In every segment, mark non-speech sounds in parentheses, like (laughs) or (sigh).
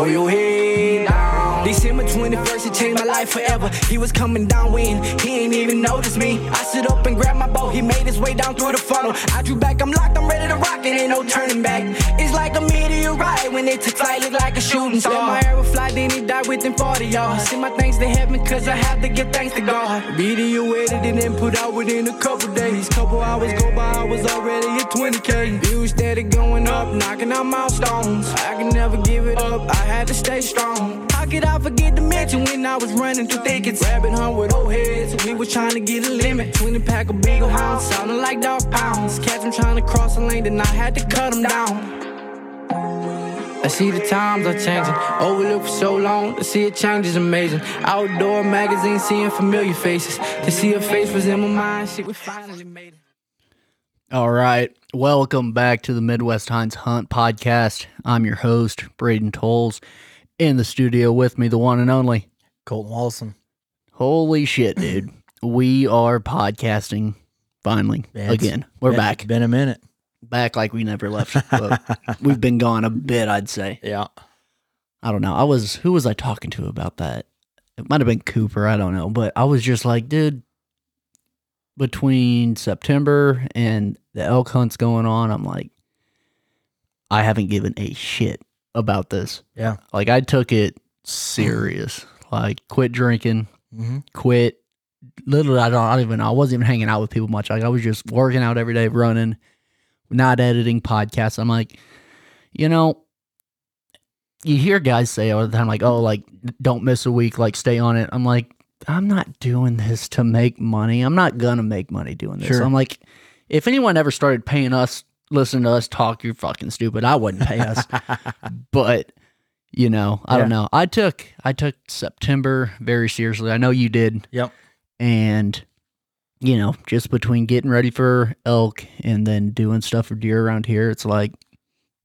Oh, Your head down. December 21st, it changed my life forever. He was coming down when he ain't even noticed me. I stood up and grabbed my bow, He made his way down through the funnel. I drew back, I'm locked, I'm ready to rock, and ain't no turning back. It's like a meteorite when it took flight, look like a shooting star. Let my arrow fly, then he died within 40 yards. Send my thanks to heaven, cause I have to give thanks to God. Video edited and put out within a couple days. Couple hours go by, I was already at 20k. Views steady going up, knocking out milestones. I can never give it up, I had to stay strong. How could I forget to mention when I was running through thickets? Rabbit hunt with old heads, we was trying to get a limit. 20 pack of beagle hounds, sounding like dog pounds. Catch them trying to cross a lane, then I had to cut them down. I see the times are changing. Overlooked for so long, to see a change is amazing. Outdoor magazine, seeing familiar faces. To see a face was in my mind, shit, we finally made it. All right. Welcome back to the Midwest Hines Hunt podcast. I'm your host, Braeden Tolles. In the studio with me, the one and only. Colton Wallison. Holy shit, (clears throat) dude. we are podcasting finally it's again. We're Been- back. Been a minute. Back like we never left. (laughs) we've been gone a bit, I'd say. Yeah. I don't know. I was who was I talking to about that? It might have been Cooper, I don't know, but I was just like, dude, between September and the elk hunts going on, I'm like I haven't given a shit about this. Yeah. Like I took it serious. Like quit drinking, Mm-hmm. quit literally I don't, I don't even know. I wasn't even hanging out with people much. Like I was just working out every day, running, not editing podcasts. I'm like, you know, you hear guys say all the time, like, oh, like don't miss a week, like stay on it. I'm like, I'm not doing this to make money. I'm not gonna make money doing this. Sure. I'm like, if anyone ever started paying us, listening to us talk, you're fucking stupid. I wouldn't pay us. (laughs) but you know, I don't know. I took I took September very seriously. I know you did Yep. and you know just between getting ready for elk and then doing stuff for deer around here it's like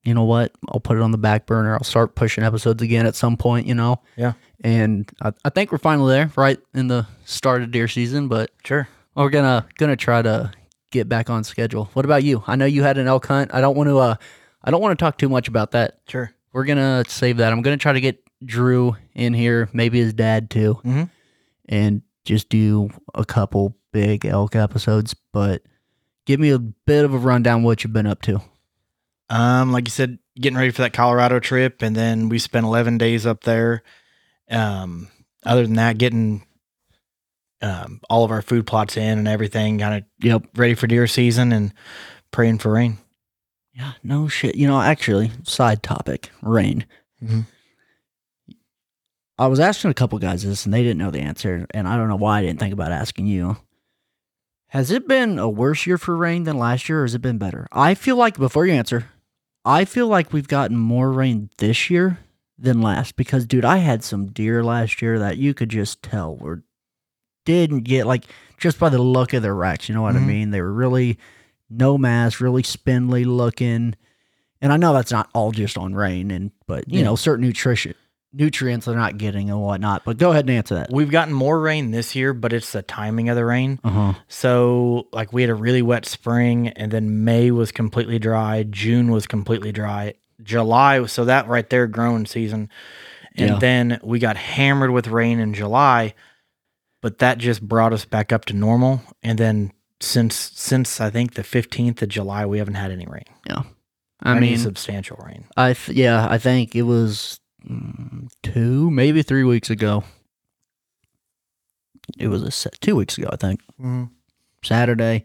you know what i'll put it on the back burner i'll start pushing episodes again at some point you know Yeah. and i, I think we're finally there right in the start of deer season but Sure. we're gonna gonna try to get back on schedule what about you i know you had an elk hunt i don't want to uh i don't want to talk too much about that Sure. we're gonna save that i'm gonna try to get drew in here maybe his dad too Mhm. and just do a couple big elk episodes but give me a bit of a rundown what you've been up to Um, like you said, getting ready for that Colorado trip, and then we spent eleven days up there. Um, other than that, getting um all of our food plots in and everything, kind of yep ready for deer season, and praying for rain. yeah no shit you know actually side topic rain Mhm. i was asking a couple guys this and they didn't know the answer and i don't know why i didn't think about asking you has it been a worse year for rain than last year or has it been better i feel like before you answer i feel like we've gotten more rain this year than last because dude i had some deer last year that you could just tell were didn't get like just by the look of their racks you know what i Mhm. mean they were really no mass really spindly looking and i know that's not all just on rain and but you Yeah. know certain nutrition nutrients they're not getting and whatnot but go ahead and answer that We've gotten more rain this year, but it's the timing of the rain. uh-huh So, like, we had a really wet spring, and then May was completely dry. June was completely dry. July, was so that right there, growing season. And Yeah. then we got hammered with rain in July, but that just brought us back up to normal. And then since since I think the fifteenth of July, we haven't had any rain. Yeah, i Any mean substantial rain. I th- yeah, I think it was mm, two, maybe three weeks ago. It was a se- two weeks ago, I think. Saturday.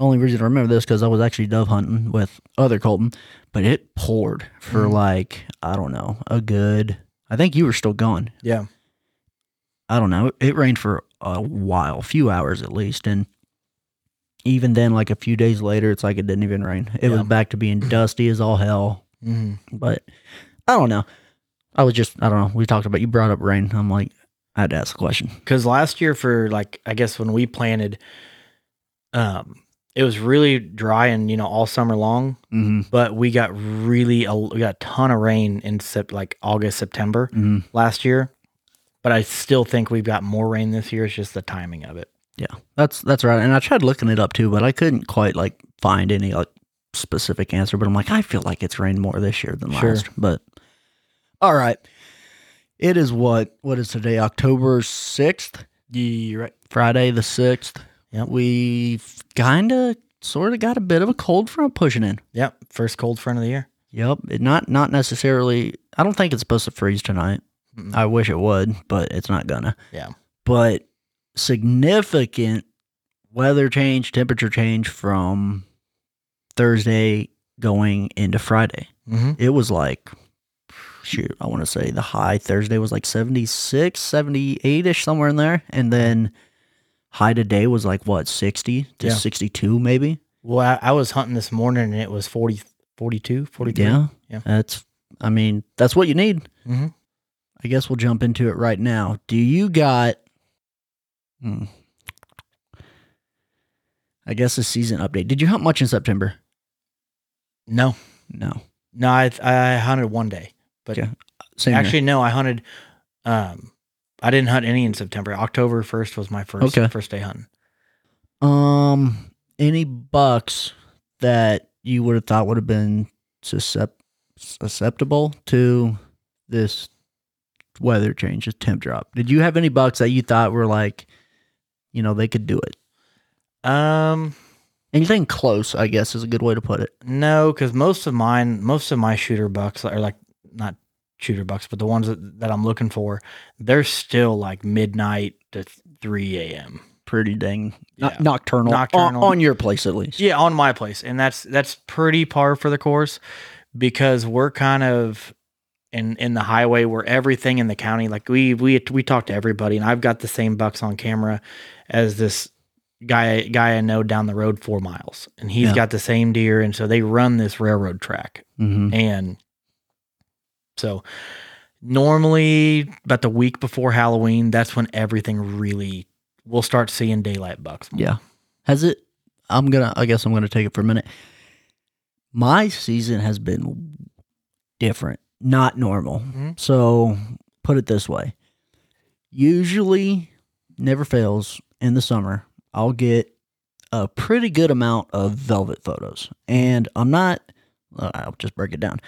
Only reason I remember this because I was actually dove hunting with other Colton, but it poured for Mhm. like I don't know a good. I think you were still gone. Yeah, I don't know. It, rained for a while, a few hours at least, and even then, like a few days later, it's like it didn't even rain. It was back to being dusty as all hell. hmm But I don't know. I was just I don't know. We talked about you brought up rain. I'm like I had to ask a question. because last year for like I guess when we planted, um, it was really dry and you know all summer long. Mm-hmm. but we got really a, we got a ton of rain in sep- like August September Mm-hmm. last year. But I still think we've got more rain this year. It's just the timing of it. Yeah, that's that's right. And I tried looking it up too, but I couldn't quite like find any like specific answer. But I'm like, I feel like it's rained more this year than Sure. last. But all right, It is what? What is today? October 6th? You right? Friday the 6th. Yeah, We kind of sort of got a bit of a cold front pushing in. Yep. First cold front of the year. Yep. It not not necessarily I don't think it's supposed to freeze tonight. Mm-mm. I wish it would, but it's not gonna. Yeah. But significant weather change, temperature change from Thursday going into Friday. Mm-hmm. It was like shoot, I want to say the high Thursday was like 76, 78 ish, somewhere in there. And then high today was like what, 60 to Yeah. 62 maybe? Well, I, I was hunting this morning and it was 40, 42, 43. Yeah. Yeah. That's, I mean, that's what you need. Mm-hmm. I guess we'll jump into it right now. Do you got, hmm, I guess a season update. Did you hunt much in September? No, No. no, I I hunted one day, but. Same here. actually no, I hunted. Um, I didn't hunt any in September. October first was my first Okay. first day hunting. Um, any bucks that you would have thought would have been suscept- susceptible to this weather change, this temp drop? Did you have any bucks that you thought were like, you know, they could do it? Um, Anything close, I guess, is a good way to put it. no, because most of mine, most of my shooter bucks are like not shooter bucks, but the ones that, that I'm looking for, they're still like midnight to three a.m. Pretty dang Yeah. nocturnal, Nocturnal. On, on your place at least. Yeah, on my place, and that's that's pretty par for the course because we're kind of in in the highway where everything in the county, like we we we talk to everybody, and I've got the same bucks on camera as this guy guy I know down the road four miles, and he's Yeah. got the same deer, and so they run this railroad track, hmm and so normally about the week before Halloween, that's when everything really we'll start seeing daylight bucks. more. Yeah. Has it? I'm gonna. I guess I'm gonna take it for a minute. My season has been different, not normal. Mhm. So put it this way: usually, never fails in the summer. I'll get a pretty good amount of velvet photos, and I'm not. uh, I'll just break it down.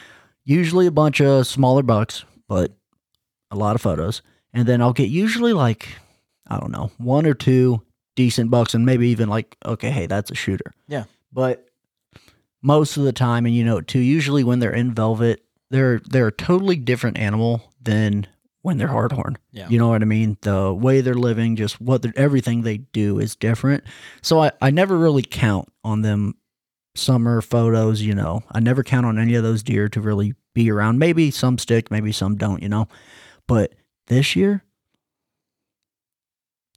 Usually a bunch of smaller bucks, but a lot of photos, and then I'll get usually like I don't know one or two decent bucks and maybe even like okay hey that's a shooter Yeah. but most of the time and you know it too usually when they're in velvet they're they're a totally different animal than when they're hardhorn Yeah. you know what i mean? The way they're living just what everything they do is different. So I, I never really count on them summer photos you know. I never count on any of those deer to really be around. Maybe some stick maybe some don't you know. But this year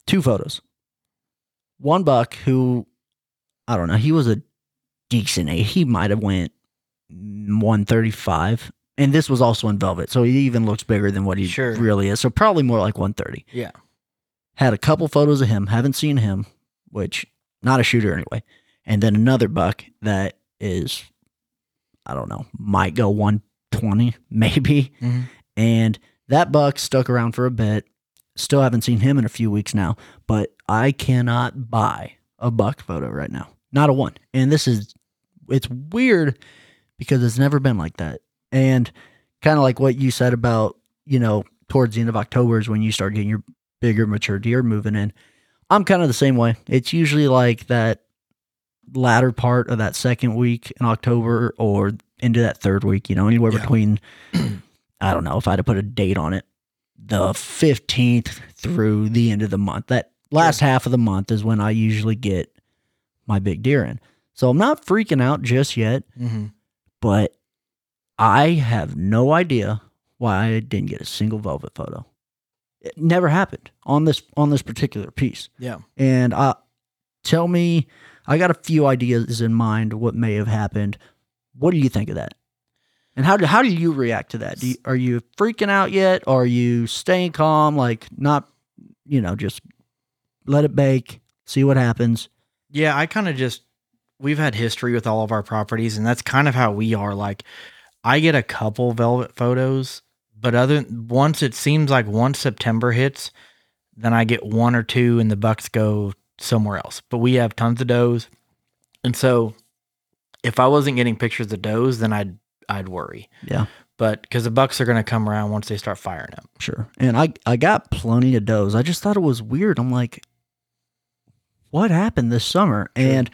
two photos. One buck who I don't know, he was a decent eight. He might have went 135. And this was also in velvet, so he even looks bigger than what he Sure. really is. So probably more like 130. Yeah. Had a couple photos of him, haven't seen him, which not a shooter anyway. And then another buck that is I don't know, might go 120 (laughs) maybe. Mhm. And that buck stuck around for a bit. Still haven't seen him in a few weeks now, but I cannot buy a buck photo right now. Not a one. And this is, it's weird because it's never been like that. And kind of like what you said about, you know, towards the end of October is when you start getting your bigger mature deer moving in. I'm kind of the same way. It's usually like that latter part of that second week in October or into that third week, you know, anywhere Yeah. between, (clears throat) I don't know if I had to put a date on it, the 15th through the end of the month. That last half of the month is when I usually get my big deer in. So I'm not freaking out just yet, Mm-hmm. but I have no idea why I didn't get a single velvet photo. It never happened on this on this particular piece. Yeah. And uh tell me I got a few ideas in mind what may have happened. What do you think of that? And how do how do you react to that? Do you, are you freaking out yet? Are you staying calm like not you know just let it bake, see what happens? Yeah, I kind of just we've had history with all of our properties, and that's kind of how we are. Like, I get a couple velvet photos, but other once it seems like once September hits, then I get one or two, and the bucks go somewhere else. But we have tons of does, and so if I wasn't getting pictures of does, then I'd I'd worry. Yeah. but because the bucks are going to come around once they start firing them. Sure. And I I got plenty of does. I just thought it was weird. I'm like, what happened this summer? Sure. And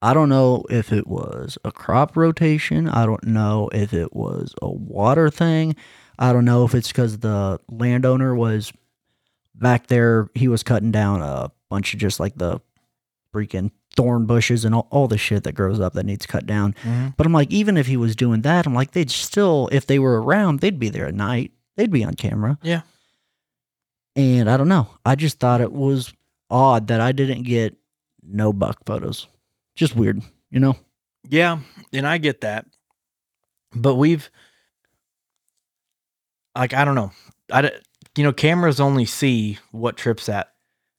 I don't know if it was a crop rotation. I don't know if it was a water thing. I don't know if it's because the landowner was back there. He was cutting down a bunch of just like the freaking thorn bushes and all, all the shit that grows up that needs cut down. Mm-hmm. But I'm like, even if he was doing that, I'm like, they'd still, if they were around, they'd be there at night. They'd be on camera. Yeah. And I don't know. I just thought it was odd that I didn't get no buck photos. Just weird, you know? Yeah, and I get that, but we've like I don't know, I, you know cameras only see what trips that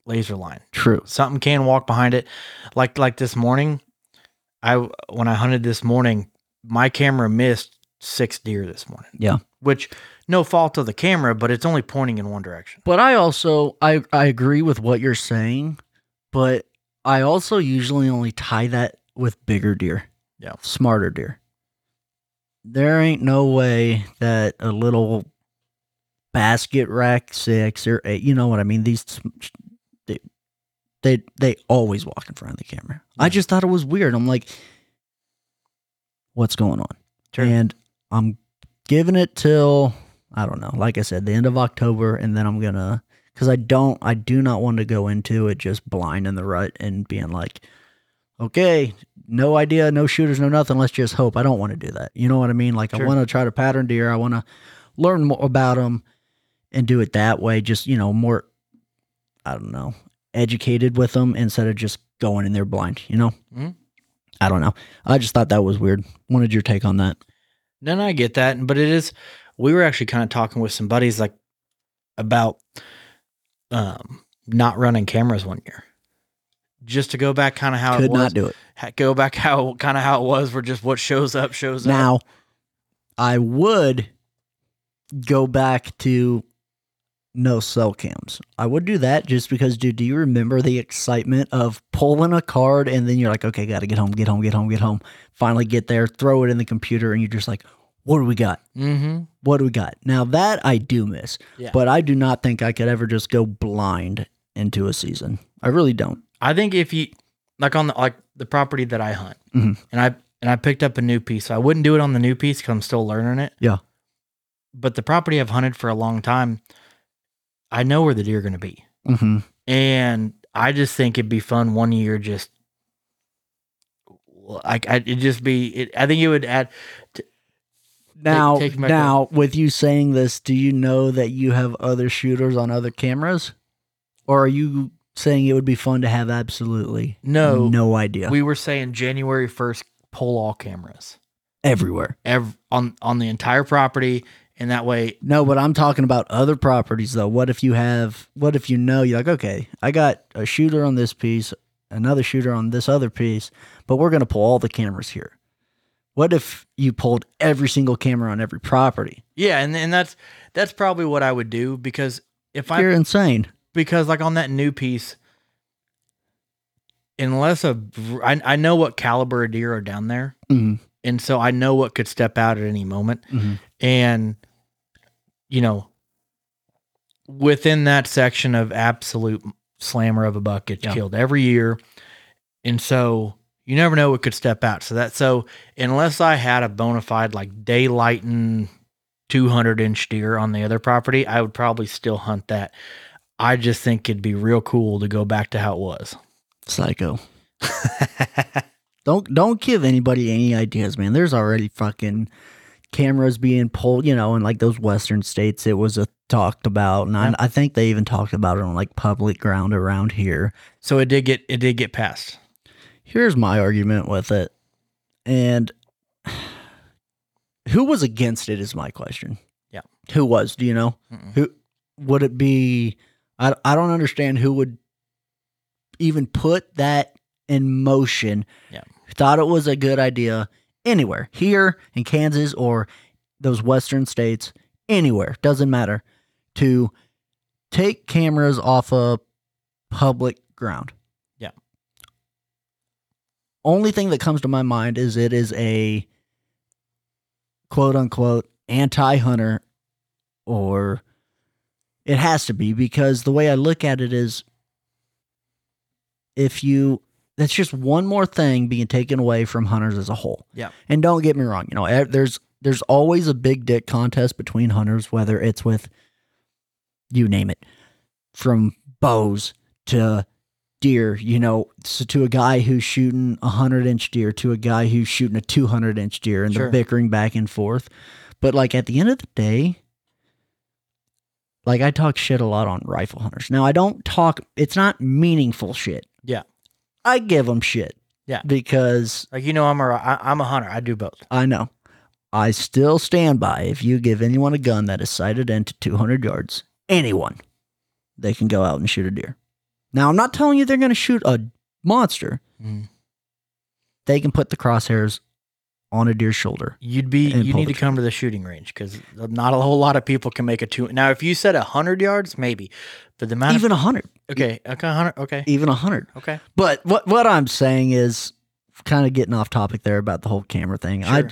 laser line. True. Something can walk behind it, like like this morning. I when I hunted this morning, my camera missed six deer this morning. Yeah. which no fault of the camera, but it's only pointing in one direction. But I also I I agree with what you're saying, but I also usually only tie that with bigger deer. Yeah. Smarter deer. There ain't no way that a little basket rack six or eight, you know what I mean? These they they, they always walk in front of the camera. I just thought it was weird. I'm like, what's going on? Sure. And I'm giving it till I don't know, like I said, the end of October, and then I'm gonna because I don't, I do not want to go into it just blind in the rut and being like, okay, no idea, no shooters, no nothing. Let's just hope. I don't want to do that. You know what I mean? Like I want to try to pattern deer. I want to learn more about them and do it that way. Just you know, more, I don't know, educated with them instead of just going in there blind. You know? Mhm. I don't know. I just thought that was weird. Wanted your take on that? No, no, I get that, but it is. We were actually kind of talking with some buddies like about um not running cameras one year, just to go back kind of how it Could was. not do it. go back (laughs) how kind of how it was, where just what shows up shows up. Now, I would go back to no cell cams. I would do that just because, dude, do you remember the excitement of pulling a card and then you're like, okay, got to get home, get home, get home, get home. Finally get there, throw it in the computer, and you're just like, what do we got? Mm-hmm. What do we got? Now, that I do miss, Yeah. but I do not think I could ever just go blind into a season. I really don't. I think if you like on the like the property that I hunt, Mhm. and I and I picked up a new piece, so I wouldn't do it on the new piece because I'm still learning it. Yeah. But the property I've hunted for a long time, I know where the deer are going to be, Mm-hmm. and I just think it'd be fun one year just. Like I, it'd just be. It, I think it would add. Now, take back now, with you saying this, do you know that you have other shooters on other cameras, or are you saying it would be fun to have absolutely No, no idea we were saying January first, pull all cameras everywhere? ev- on on the entire property, and that way, No, but I'm talking about other properties though. What if you have? What if you know you're like, okay, I got a shooter on this piece, another shooter on this other piece, but we're gonna pull all the cameras here. What if you pulled every single camera on every property? yeah, and and that's that's probably what I would do because if I You're insane. because like on that new piece, unless a I, I know what caliber of deer are down there, Mhm. and so I know what could step out at any moment, Mhm. and you know, within that section of absolute slammer of a buck gets Yeah. killed every year, and so you never know what could step out. So that so unless I had a bona fide like daylighting. 200 inch deer on the other property, I would probably still hunt that. I just think it'd be real cool to go back to how it was. Psycho. (laughs) Don't don't give anybody any ideas, man. There's already fucking cameras being pulled, you know, in like those western states. It was a talked about, and. I, I think they even talked about it on like public ground around here. so it did get it did get passed. Here's my argument with it, and who was against it is my question. Yeah. who was? Do you know? Mm-mm. Who would it be? I I don't understand who would even put that in motion. Yeah. Thought it was a good idea anywhere here in Kansas or those western states, anywhere doesn't matter to take cameras off of public ground. Only thing that comes to my mind is it is a quote unquote anti hunter or it has to be because the way I look at it is if you that's just one more thing being taken away from hunters as a whole. Yeah. And don't get me wrong, you know, there's there's always a big dick contest between hunters whether it's with you name it from bows to deer, you know, so to a guy who's shooting a hundred inch deer to a guy who's shooting a 200 inch deer and Sure. they're bickering back and forth. But like at the end of the day, like I talk shit a lot on rifle hunters. Now I don't talk, it's not meaningful shit. Yeah. I give them shit. Yeah. Because Like you know, I'm a I, I'm a hunter. I do both. I know. I still stand by if you give anyone a gun that is sighted into 200 yards, anyone, they can go out and shoot a deer. Now, I'm not telling you they're going to shoot a monster. Mm. They can put the crosshairs on a deer's shoulder. You'd be you need to come to the shooting range because not a whole lot of people can make a two. Now, if you said a hundred yards, maybe, but the amount Even a 100. of okay, okay, hundred, okay, Even a 100. okay, But what, what I'm saying is kind of getting off topic there about the whole camera thing. I,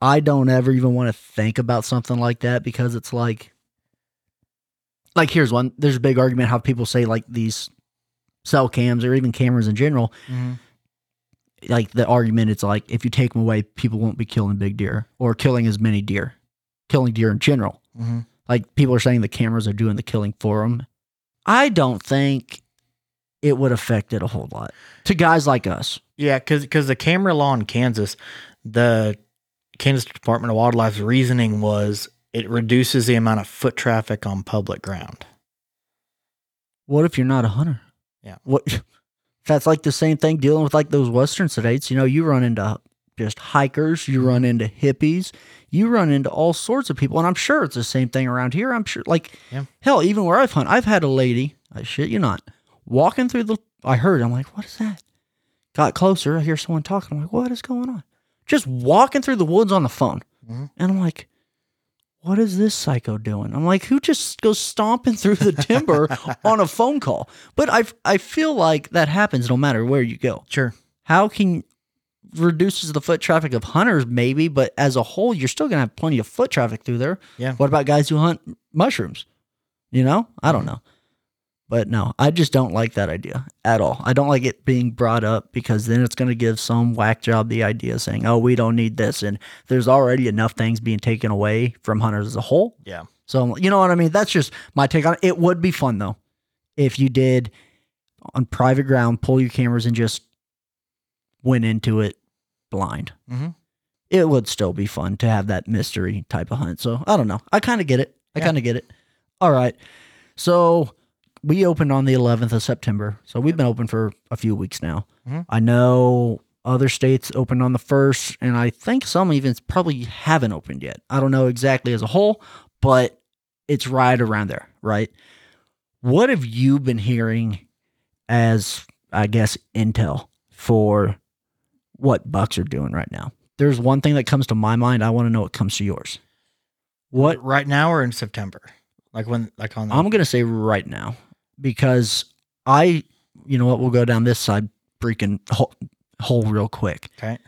I don't ever even want to think about something like that because it's like, like here's one. There's a big argument how people say like these cell cams or even cameras in general. Mhm. Like the argument, it's like if you take them away, people won't be killing big deer or killing as many deer, killing deer in general. Mhm. Like people are saying the cameras are doing the killing for them. I don't think it would affect it a whole lot to guys like us. yeah, because the camera law in Kansas, the Kansas Department of Wildlife's reasoning was it reduces the amount of foot traffic on public ground. What if you're not a hunter? Yeah. What? (laughs) That's like the same thing dealing with like those western states. You know, you run into just hikers, you run into hippies, you run into all sorts of people, and I'm sure it's the same thing around here. I'm sure, like, Yeah. hell, even where I've hunted, I've had a lady. I shit you not, walking through the. I heard. I'm like, what is that? Got closer. I hear someone talking. I'm like, what is going on? Just walking through the woods on the phone, Mhm. and I'm like. What is this psycho doing? I'm like, who just goes stomping through the timber (laughs) on a phone call? But I I feel like that happens no matter where you go. Sure. How can reduces the foot traffic of hunters maybe, but as a whole, you're still gonna have plenty of foot traffic through there. Yeah. What about guys who hunt mushrooms? You know, I don't mm-hmm. know. But no, I just don't like that idea at all. I don't like it being brought up because then it's going to give some whack job the idea saying, oh, we don't need this. And there's already enough things being taken away from hunters as a whole. Yeah. So, you know what I mean? That's just my take on it. It would be fun though if you did on private ground, pull your cameras and just went into it blind. Mhm. It would still be fun to have that mystery type of hunt. So, I don't know. I kind of get it. I Yeah. kind of get it. All right. So, we opened on the 11th of September. So, we've been open for a few weeks now. Mhm. I know other states opened on the 1st, and I think some even probably haven't opened yet. I don't know exactly as a whole, but it's right around there, right? What have you been hearing as, I guess, intel for what Bucks are doing right now? There's one thing that comes to my mind. I want to know what comes to yours. What right now or in September? Like when like on the I'm going to say right now because I, you know what, we'll go down this side freaking hole, hole real quick. Okay.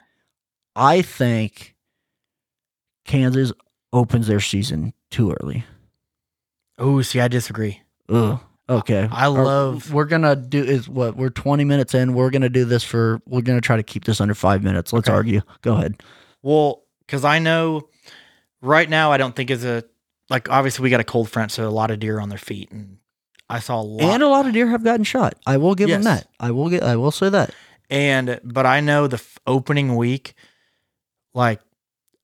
I think Kansas opens their season too early. Oh, see, I disagree. Ugh. Okay. I love- We're gonna do is what we're 20 minutes in. We're gonna do this for. We're gonna try to keep this under five minutes. Let's Okay. argue. Go ahead. Well, because I know right now I don't think is a like obviously we got a cold front, so a lot of deer on their feet, and I saw a lot. And a lot of deer have gotten shot. I will give them that. I will get. I will say that. And but I know the f- opening week, like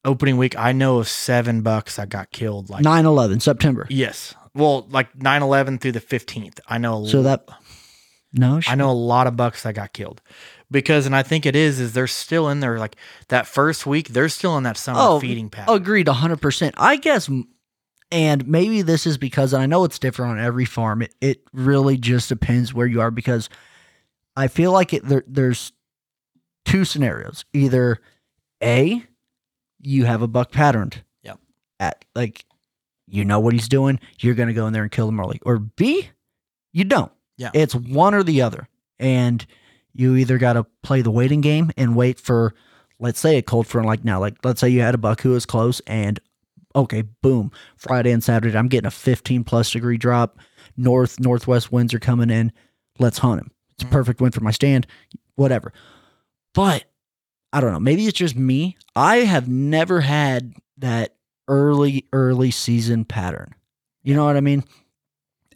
opening week, I know of seven bucks that got killed. Like 9/11 September. yes, well, like 9-11 through the fifteenth. I know. a So that. No. I know a lot of bucks that got killed because, and I think it is, is they're still in there. Like that first week, they're still in that summer Oh, feeding pattern. Agreed, hundred percent. I guess, and maybe this is because, and I know it's different on every farm. It it really just depends where you are because I feel like it. There, there's two scenarios. Either a, you have a buck patterned. Yep. At like, you know what he's doing. You're gonna go in there and kill him early. Or B, you don't. Yeah. It's one or the other, and you either got to play the waiting game and wait for let's say a cold front like now, like let's say you had a buck who was close and Okay, boom. Friday and Saturday, I'm getting a 15 plus degree drop. North, northwest winds are coming in. Let's hunt him. It's a Mhm. perfect wind for my stand, whatever. But I don't know. Maybe it's just me. I have never had that early, early season pattern. You know what I mean?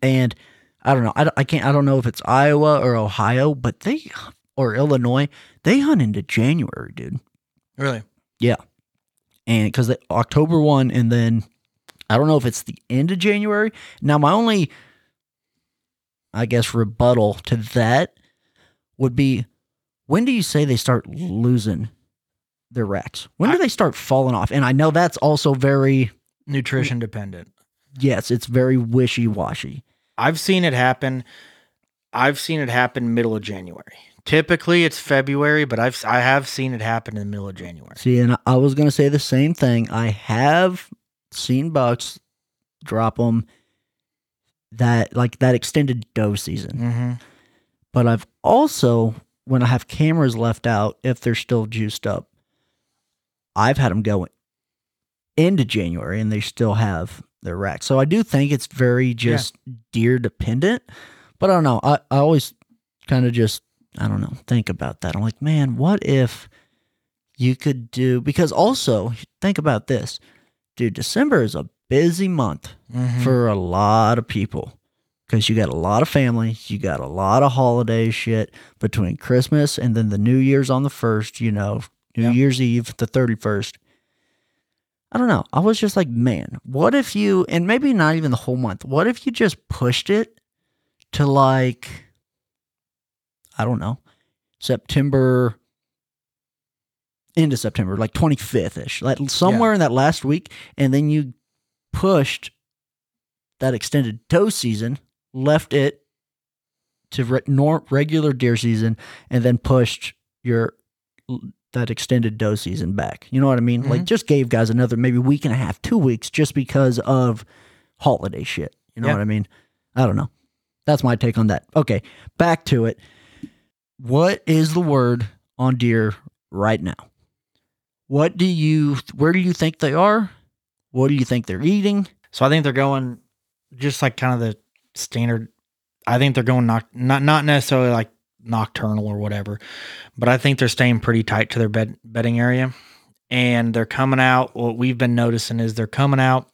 And I don't know. I, don't- I can't, I don't know if it's Iowa or Ohio, but they, or Illinois, they hunt into January, dude Really? And because October one, and then I don't know if it's the end of January. Now, my only, I guess, rebuttal to that would be, when do you say they start losing their racks? When do I- they start falling off? And I know that's also very, Nutrition dependent. yes, it's very wishy washy. I've seen it happen. I've seen it happen middle of January. Typically it's February, but I've I have seen it happen in the middle of January. See, and I was gonna say the same thing. I have seen bucks drop them that like that extended doe season. Mm-hmm. but I've also when I have cameras left out if they're still juiced up, I've had them go into January and they still have their rack. So I do think it's very just deer dependent, but I don't know. I, I always kind of just I don't know think about that. I'm like, man, what if you could do because also think about this, dude. December is a busy month Mm-hmm. for a lot of people because you got a lot of family, you got a lot of holiday shit between Christmas and then the New Year's on the first, you know, New Yeah. Year's Eve, the 31st. I don't know. I was just like, man, what if you, and maybe not even the whole month, what if you just pushed it to like, I don't know, September, into September, like 25th ish, like somewhere in that last week, and then you pushed that extended doe season, left it to re- nor- regular deer season, and then pushed your that extended doe season back. You know what I mean? Like Mhm. just gave guys another maybe week and a half, two weeks, just because of holiday shit. You know Yeah. what I mean? I don't know. That's my take on that. Okay, back to it. What is the word on deer right now? What do you? Where do you think they are? What do you think they're eating? So I think they're going just like kind of the standard. I think they're going not not not necessarily like nocturnal or whatever, but I think they're staying pretty tight to their bed bedding area, and they're coming out. What we've been noticing is they're coming out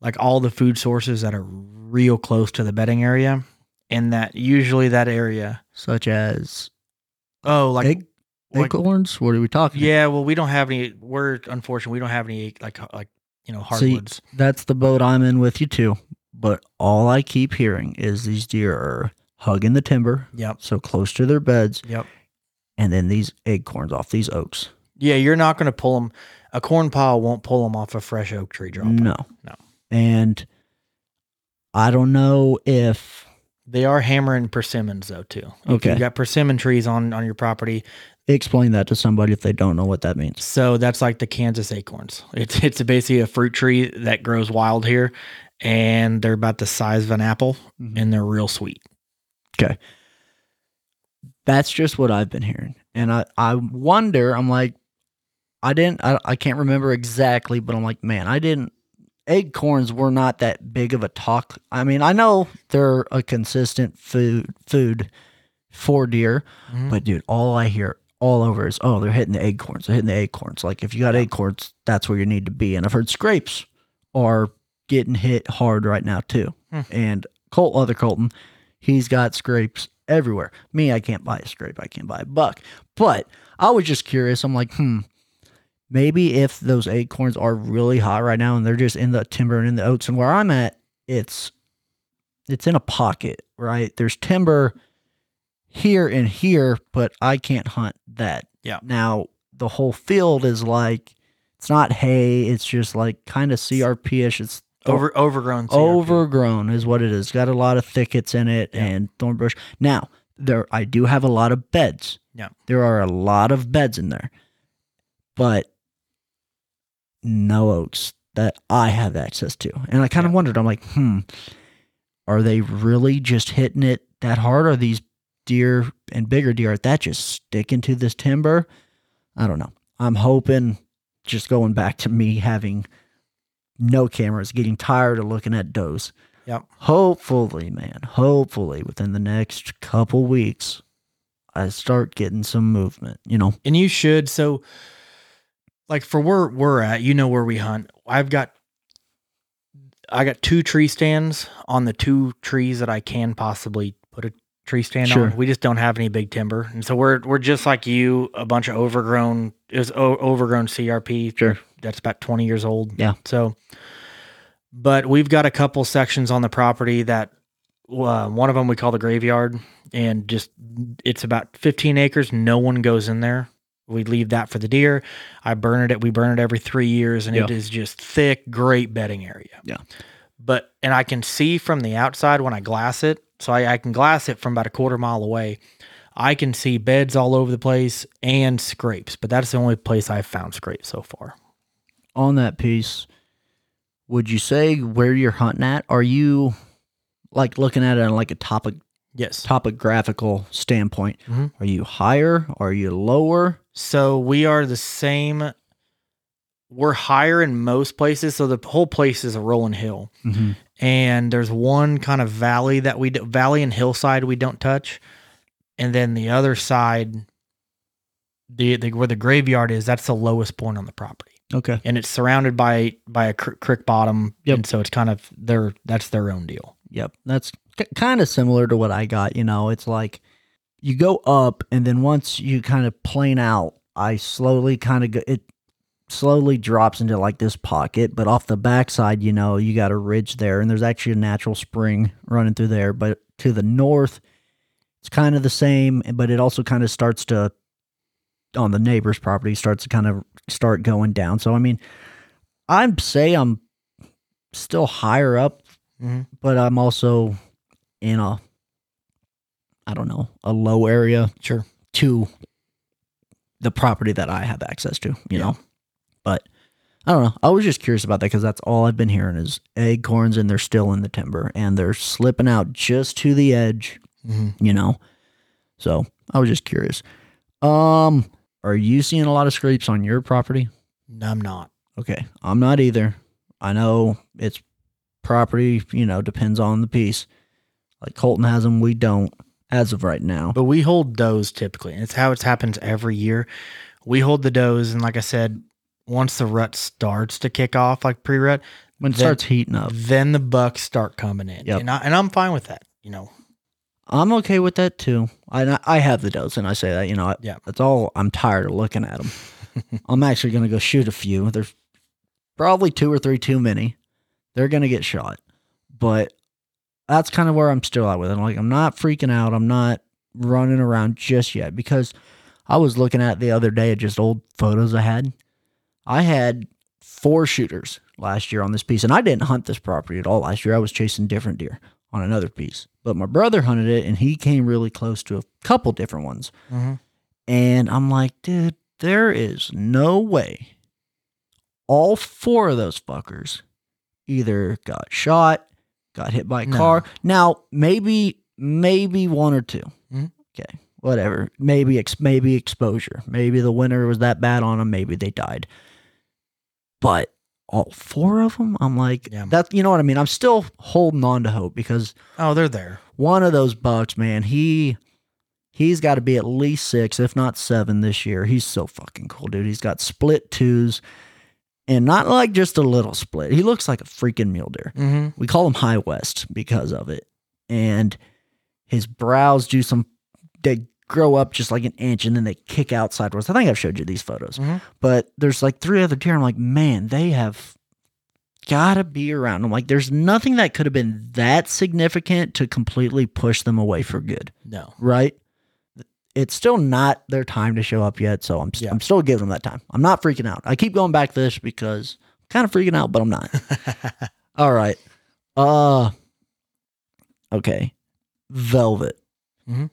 like all the food sources that are real close to the bedding area, and that usually that area. Such as Oh, like egg like- acorns? What are we talking? yeah. Well, we don't have any. We're unfortunately we don't have any like like you know See, hardwoods. That's the boat I'm in with you too. But all I keep hearing is these deer are hugging the timber, Yep. so close to their beds, Yep. and then these acorns off these oaks. Yeah, you're not going to pull them. A corn pile won't pull them off a fresh oak tree drop. No, No. And I don't know if They are hammering persimmons though too. If Okay. you got persimmon trees on on your property, explain that to somebody if they don't know what that means. so that's like the Kansas acorns. It's it's basically a fruit tree that grows wild here, and they're about the size of an apple, Mhm. and they're real sweet. Okay. That's just what I've been hearing. And I, I wonder, I'm like, I didn't, I, I can't remember exactly, but I'm like, man, I didn't, acorns were not that big of a talk. I mean, I know they're a consistent food, food for deer, Mhm. but dude, all I hear all over is, oh, they're hitting the acorns. They're hitting the acorns. Like if you got acorns, that's where you need to be. And I've heard scrapes are getting hit hard right now too. Hmm. And Colt, other Colton, he's got scrapes everywhere. Me, I can't buy a scrape. I can't buy a buck. But I was just curious. I'm like, hmm, maybe if those acorns are really hot right now and they're just in the timber and in the oats and where I'm at, it's it's in a pocket, right? There's timber here and here, but I can't hunt that. Yeah. Now the whole field is like it's not hay, it's just like kind of CRP-ish. It's Over overgrown. CRP. overgrown is what it is. Got a lot of thickets in it Yeah. and thorn bush. Now, there I do have a lot of beds. Yeah. There are a lot of beds in there. But no oats that I have access to. And I kind of wondered, I'm like, hmm, are they really just hitting it that hard? Are these deer and bigger deer, are that just sticking to this timber? I don't know. I'm hoping just going back to me having no cameras, getting tired of looking at does. Yep. Hopefully, man, hopefully within the next couple weeks, I start getting some movement. You know, And you should. So, like for where we're at, you know where we hunt. I've got, I got two tree stands on the two trees that I can possibly put a tree stand Sure. on. We just don't have any big timber, and so we're we're just like you, a bunch of overgrown. It was o- overgrown CRP. Sure. that's about twenty years old. Yeah. So, but we've got a couple sections on the property that uh, one of them we call the graveyard, and just it's about 15 acres. No one goes in there. We leave that for the deer. I burn it. We burn it every three years, and it Yeah. is just thick, great bedding area. Yeah. But and I can see from the outside when I glass it, so I, I can glass it from about a quarter mile away. I can see beds all over the place and scrapes, but that's the only place I've found scrapes so far. on that piece, would you say where you're hunting at? Are you like looking at it on like a topic Yes. topographical standpoint? Mhm. Are you higher? Are you lower? So we are the same. We're higher in most places. So the whole place is a rolling hill. Mm-hmm. And there's one kind of valley that we do, valley and hillside we don't touch. And then the other side, the, the where the graveyard is, that's the lowest point on the property. Okay. And it's surrounded by by a cr- creek bottom. Yep. And so it's kind of their that's their own deal. Yep. That's k- kind of similar to what I got. You know, it's like you go up, and then once you kind of plane out, I slowly kind of go, it slowly drops into like this pocket. But off the backside, you know, you got a ridge there, and there's actually a natural spring running through there. But to the north, it's kind of the same, eh, but it also kind of starts to, on the neighbor's property, starts to kind of start going down. So, I mean, I'd say I'm still higher up Mhm. but I'm also in a I don't know, a low area Sure. to the property that I have access to, you Yeah. know. But I don't know. I was just curious about that because that's all I've been hearing is acorns and they're still in the timber and they're slipping out just to the edge, Mm-hmm. you know. So I was just curious. Um, are you seeing a lot of scrapes on your property? No, I'm not. Okay, I'm not either. I know it's property, you know, depends on the piece. Like Colton has them, we don't as of right now. But we hold does typically. and It's how it happens every year. We hold the does, and like I said, once the rut starts to kick off, like pre rut, When it then- starts heating up, then the bucks start coming in. Yep. And, I, and I'm fine with that. You know, I'm okay with that too. I I have the does, and I say that you know, I- Yeah. that's all. I'm tired of looking at them. (laughs) I'm actually gonna go shoot a few. There's probably two or three too many. They're gonna get shot, but that's kind of where I'm still at with it. I'm like, I'm not freaking out. I'm not running around just yet because I was looking at the other day at just old photos I had. I had four shooters last year on this piece, and I didn't hunt this property at all last year. I was chasing different deer on another piece, but my brother hunted it, and he came really close to a couple different ones. Mhm. And I'm like, dude, there is no way all four of those fuckers either got shot, got hit by a No. car. Now, maybe, maybe one or 2 Mhm. Okay, whatever. Maybe, ex- maybe exposure. Maybe the winter was that bad on them. Maybe they died. But all four of them, I'm like, Yeah. that's you know what I mean. I'm still holding on to hope because oh, they're there. one of those bucks, man, he he's got to be at least six, if not seven, this year. He's so fucking cool, dude. He's got split twos, and not like just a little split. He looks like a freaking mule deer. Mm-hmm. We call him High West because of it, and his brows do some. They grow up just like an inch, and then they kick out sideways. I think I've showed you these photos, Mhm. but there's like three other deer. I'm like, man, they have gotta be around. I'm like, there's nothing that could have been that significant to completely push them away for good, No. right? It's still not their time to show up yet, so I'm Yeah. I'm still giving them that time. I'm not freaking out. I keep going back to this because I'm kind of freaking out, but I'm not. (laughs) All right. Uh okay. Velvet. Mhm.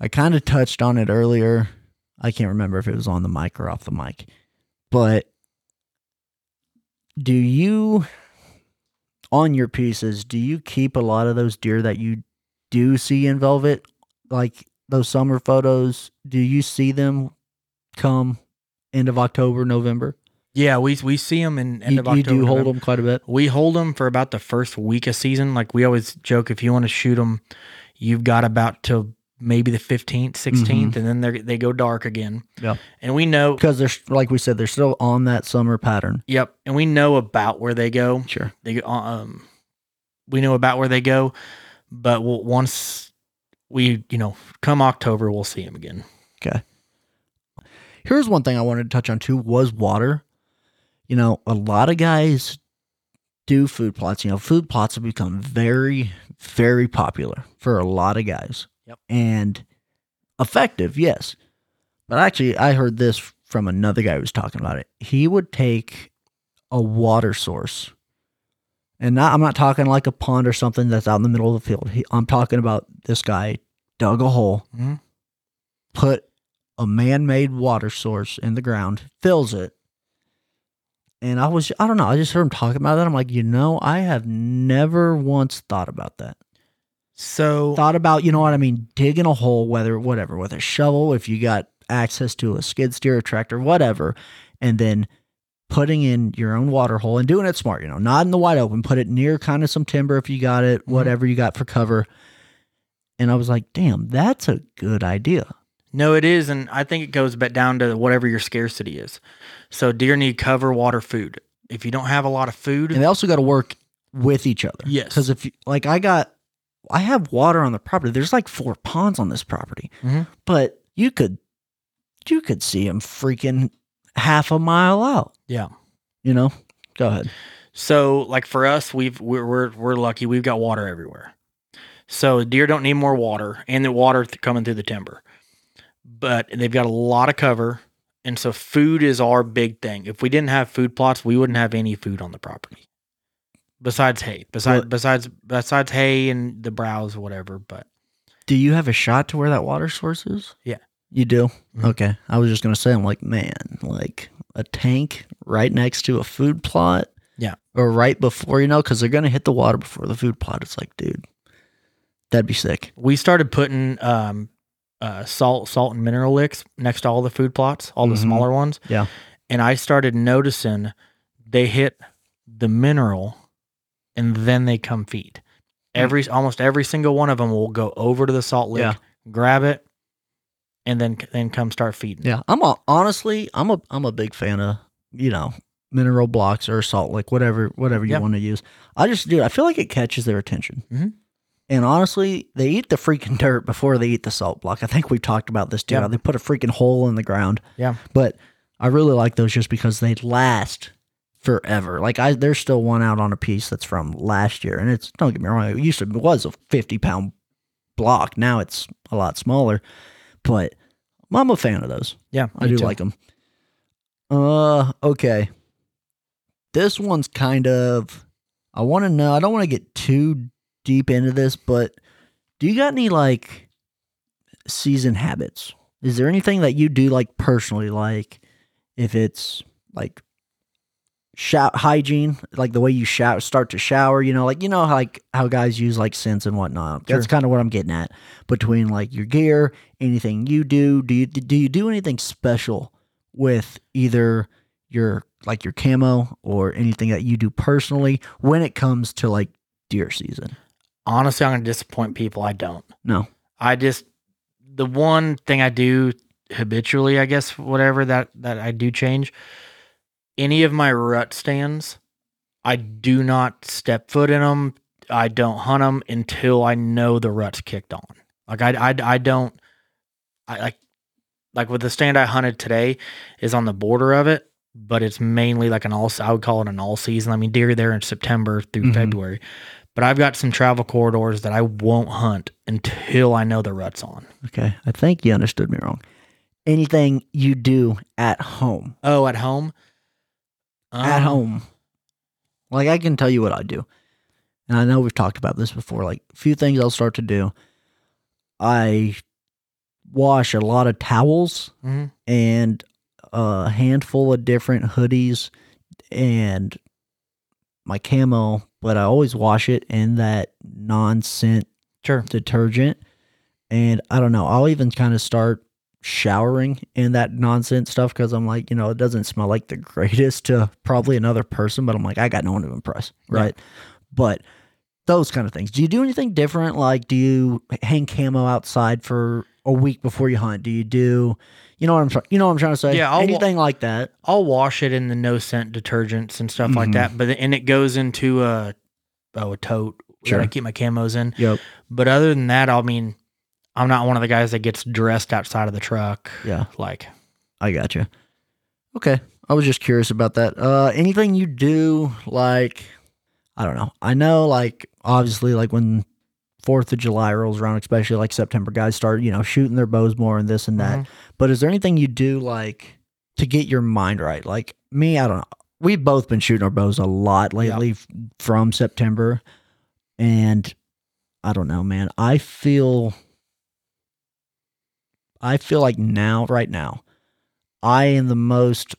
I kind of touched on it earlier. I can't remember if it was on the mic or off the mic. But do you on your pieces, do you keep a lot of those deer that you do see in velvet? Like those summer photos, do you see them come end of October, November? Yeah, we we see them in end You, of October. you do hold them quite a bit. We hold them for about the first week of season. Like we always joke, if you want to shoot them, you've got about till maybe the 15th, 16th, and then they they go dark again. Mm-hmm. Yeah. And we know, Because they're like we said, they're still on that summer pattern. yep, and we know about where they go. Sure. They go, um, we know about where they go, but we'll, once we, you know, come October, we'll see him again. Okay. Here's one thing I wanted to touch on too was water. You know, a lot of guys do food plots. You know, food plots have become very, very popular for a lot of guys. Yep. And effective, yes. But actually, I heard this from another guy who was talking about it. He would take a water source, and not, I'm not talking like a pond or something that's out in the middle of the field. He, I'm talking about this guy dug a hole, Mhm. put a man-made water source in the ground, fills it. And I was, I don't know, I just heard him talking about that. I'm like, you know, I have never once thought about that. So, Thought about, you know what I mean, digging a hole, whether, whatever, with a shovel, if you got access to a skid steer, a tractor, whatever, and then putting in your own water hole and doing it smart, you know, not in the wide open, put it near kind of some timber if you got it, Mhm. whatever you got for cover. And I was like, damn, that's a good idea. No, it is, and I think it goes back down to whatever your scarcity is. So deer need cover, water, food. If you don't have a lot of food, and they also got to work with each other. Yes. because if you, like I got, I have water on the property. There's like four ponds on this property, Mhm. but you could, you could see them freaking half a mile out. yeah. You know, go ahead. So like for us, we've we're we're, we're lucky. We've got water everywhere. So deer don't need more water, and the water th- coming through the timber. But they've got a lot of cover, and so food is our big thing. If we didn't have food plots, we wouldn't have any food on the property. Besides hay, besides Well- besides besides hay and the browse, whatever. But Do you have a shot to where that water source is? Yeah. you do. Mhm. Okay, I was just gonna say, I'm like, man, like a tank right next to a food plot. Yeah. or right before you know, because they're gonna hit the water before the food plot. It's like, dude, that'd be sick. we started putting um, uh, salt, salt and mineral licks next to all the food plots, all the Mhm. smaller ones. Yeah. And I started noticing they hit the mineral, and then they come feed. Every almost every single one of them will go over to the salt lick, Yeah. grab it, and then then come start feeding. Yeah, I'm a, honestly, I'm a I'm a big fan of you know mineral blocks or salt lick, whatever whatever you Yeah. want to use. I just do. I feel like it catches their attention. Mhm. And honestly, they eat the freaking (laughs) dirt before they eat the salt block. I think we've talked about this too. They put a freaking hole in the ground. Yeah. But I really like those just because they last forever. Like I, there's still one out on a piece that's from last year, and it's don't get me wrong. It used to it was a 50 pound block. Now it's a lot smaller, but I'm a fan of those. Yeah, I do too. like them. Uh, okay. This one's kind of. I want to know. I don't want to get too deep into this, but do you got any like season habits? Is there anything that you do like personally, like if it's like shower hygiene, like the way you shower, start to shower? You know, like you know how like how guys use like scents and whatnot. That's kind of what I'm getting at. Between like your gear, anything you do, do you do you do anything special with either your like your camo or anything that you do personally when it comes to like deer season? Honestly, I'm gonna disappoint people. I don't. No. I just the one thing I do habitually, I guess, whatever that that I do change. Any of my rut stands, I do not step foot in them. I don't hunt them until I know the rut's kicked on. Like I I, I don't I like like with the stand I hunted today is on the border of it, but it's mainly like an all I would call it an all season. I mean deer there in September through Mhm. February. But I've got some travel corridors that I won't hunt until I know the rut's on. Okay. I think you understood me wrong. Anything you do at home. Oh, at home? at Um, home. Like I can tell you what I do. And I know we've talked about this before. Like a few things I'll start to do. I wash a lot of towels mhm. and a handful of different hoodies and my camo, but I always wash it in that non scent Sure. detergent. And I don't know, I'll even kind of start showering in that nonsense stuff because I'm like, you know, it doesn't smell like the (laughs) greatest to probably another person, but I'm like, I got no one to impress, Yeah. right? But those kind of things. Do you do anything different? Like, do you hang camo outside for a week before you hunt? Do you do, you know what I'm trying, you know what I'm trying to say? Yeah, I'll wa- anything like that. I'll wash it in the no scent detergents and stuff like Mhm. that. But and it goes into a oh a tote Sure. that I keep my camos in. Yep. But other than that, I mean, I'm not one of the guys that gets dressed outside of the truck. Yeah. Like I got you. Okay. I was just curious about that. Uh, anything you do, like, I don't know. I know, like, obviously, like when Fourth of July rolls around, especially like September, guys start, you know, shooting their bows more and this and that. Mhm. But is there anything you do, like, to get your mind right? Like me, I don't know. We've both been shooting our bows a lot lately from September, and I don't know, man. I feel, I feel like now, right now, I am the most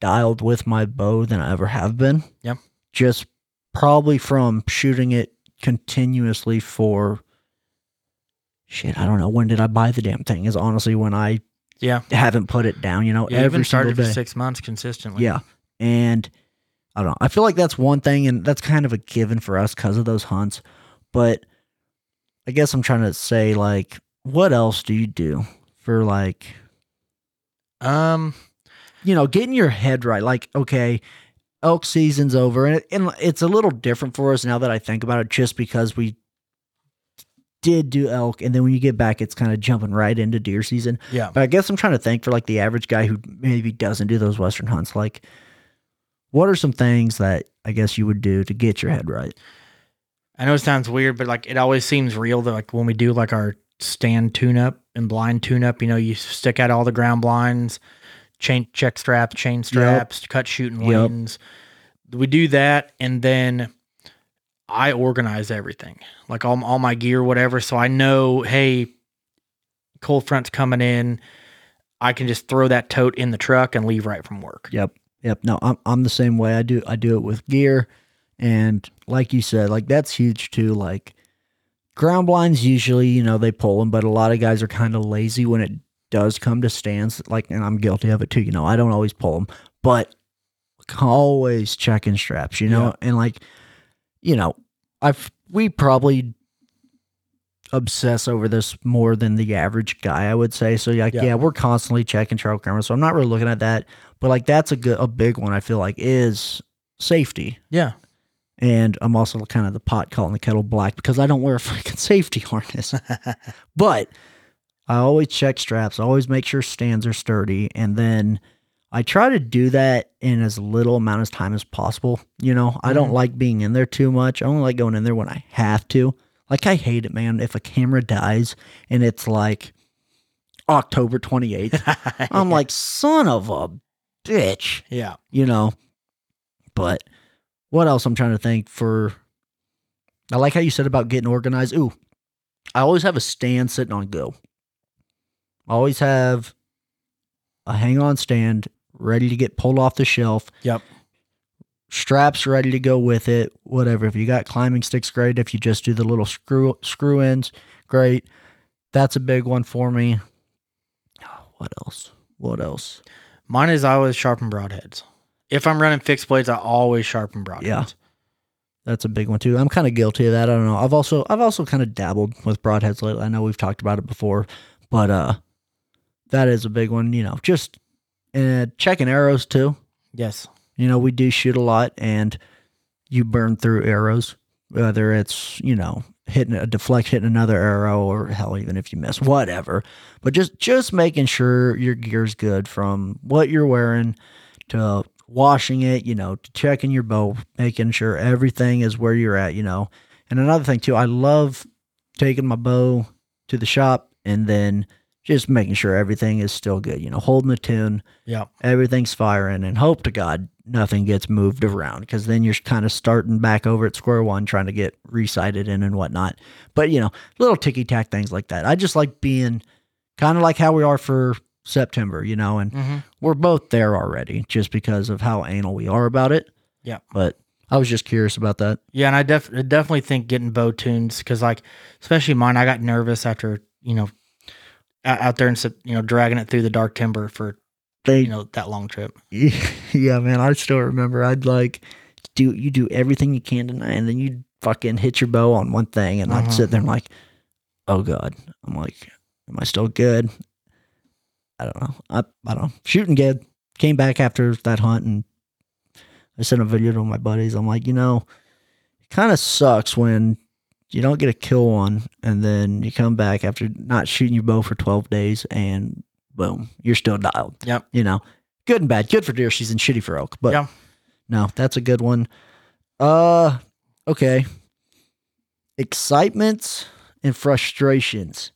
dialed with my bow than I ever have been. Yep. Just probably from shooting it continuously for shit. I don't know. When did I buy the damn thing? Is honestly when I yeah, haven't put it down, you know, yeah. Every started for six months consistently. Yeah. And I don't know. I feel like that's one thing, and that's kind of a given for us because of those hunts. But I guess I'm trying to say, like, what else do you do for, like, Um. you know, getting your head right? Like, okay, elk season's over, and, it, and it's a little different for us now that I think about it, just because we did do elk, and then when you get back, it's kind of jumping right into deer season. Yeah. But I guess I'm trying to think for like the average guy who maybe doesn't do those western hunts. Like, what are some things that I guess you would do to get your head right? I know it sounds weird, but like it always seems real that like when we do like our stand tune up and blind tune up, you know, you stick out all the ground blinds, chain check straps, chain straps, cut shooting Yep. lanes. We do that and then I organize everything. Like all, all my gear, whatever. So I know, hey, cold front's coming in. I can just throw that tote in the truck and leave right from work. Yep. Yep. No, I'm I'm the same way. I do I do it with gear, and like you said, like that's huge too. Like ground blinds usually, you know, they pull them, but a lot of guys are kind of lazy when it does come to stands. Like, and I'm guilty of it too. You know, I don't always pull them, but always checking straps. You know, and like, you know, I've we probably obsess over this more than the average guy, I would say. So like, Yeah. yeah, we're constantly checking trail cameras. So I'm not really looking at that. But like that's a good a big one I feel like is safety. Yeah. And I'm also kind of the pot calling the kettle black because I don't wear a freaking safety harness. (laughs) but I always check straps, I always make sure stands are sturdy, and then I try to do that in as little amount of time as possible. You know, I don't Mhm. like being in there too much. I only like going in there when I have to. Like I hate it, man. If a camera dies and it's like October 28th, (laughs) I'm like, son of a bitch, yeah. you know. But what else I'm trying to think for I like how you said about getting organized. Ooh. I always have a stand sitting on go. Always have a hang on stand ready to get pulled off the shelf. Yep. Straps ready to go with it. Whatever. If you got climbing sticks, great. If you just do the little screw screw ins, great. That's a big one for me. Oh, What else? What else? Mine is I always sharpen broadheads. If I'm running fixed blades, I always sharpen broadheads. Yeah. That's a big one too. I'm kind of guilty of that. I don't know. I've also I've also kind of dabbled with broadheads lately. I know we've talked about it before, but uh that is a big one, you know. Just uh, checking arrows too. Yes. You know, we do shoot a lot and you burn through arrows, whether it's, you know, hitting a deflect, hitting another arrow, or hell, even if you miss, whatever. But just just making sure your gear's good from what you're wearing to washing it, you know, to checking your bow, making sure everything is where you're at, you know. And another thing too, I love taking my bow to the shop and then just making sure everything is still good, you know, holding the tune, Yeah. everything's firing and hope to god nothing gets moved around because then you're kind of starting back over at square one trying to get resighted in and whatnot but you know little ticky tack things like that i just like being kind of like how we are for september you know and Mm-hmm. we're both there already just because of how anal we are about it Yeah. but i was just curious about that Yeah, and I def- I definitely think getting bow tunes because, like, especially mine, I got nervous after you know out there and you know dragging it through the dark timber for They, you know that long trip. (laughs) yeah, man, I still remember. I'd like do you do everything you can tonight, and then you fucking hit your bow on one thing, and I'd Mhm. sit there and like, oh god, I'm like, am I still good? I don't know. I I don't know. Shooting good. Came back after that hunt, and I sent a video to my buddies. I'm like, you know, it kind of sucks when you don't get a kill one, and then you come back after not shooting your bow for 12 days, and boom, you're still dialed. Yep. You know, good and bad. Good for deer season, shitty for elk. But Yeah. no, that's a good one. Uh, okay. Excitements and frustrations.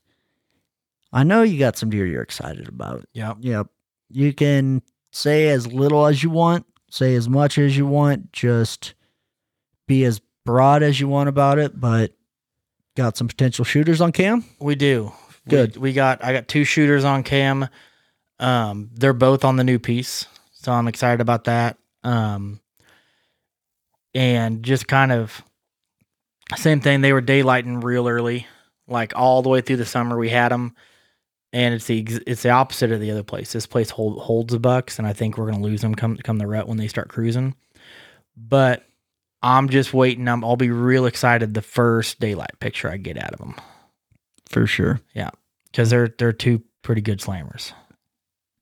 I know you got some deer you're excited about. Yep. Yep. You can say as little as you want, say as much as you want, just be as broad as you want about it, but got some potential shooters on cam. We do. Good. We, we got I got two shooters on cam. Um, they're both on the new piece, so I'm excited about that. Um, and just kind of same thing. They were daylighting real early, like all the way through the summer. We had them, and it's the ex- it's the opposite of the other place. This place hold, holds the bucks, and I think we're gonna lose them come come the rut when they start cruising. But I'm just waiting. I'm, I'll be real excited the first daylight picture I get out of them For sure. Yeah, because they're they're two pretty good slammers.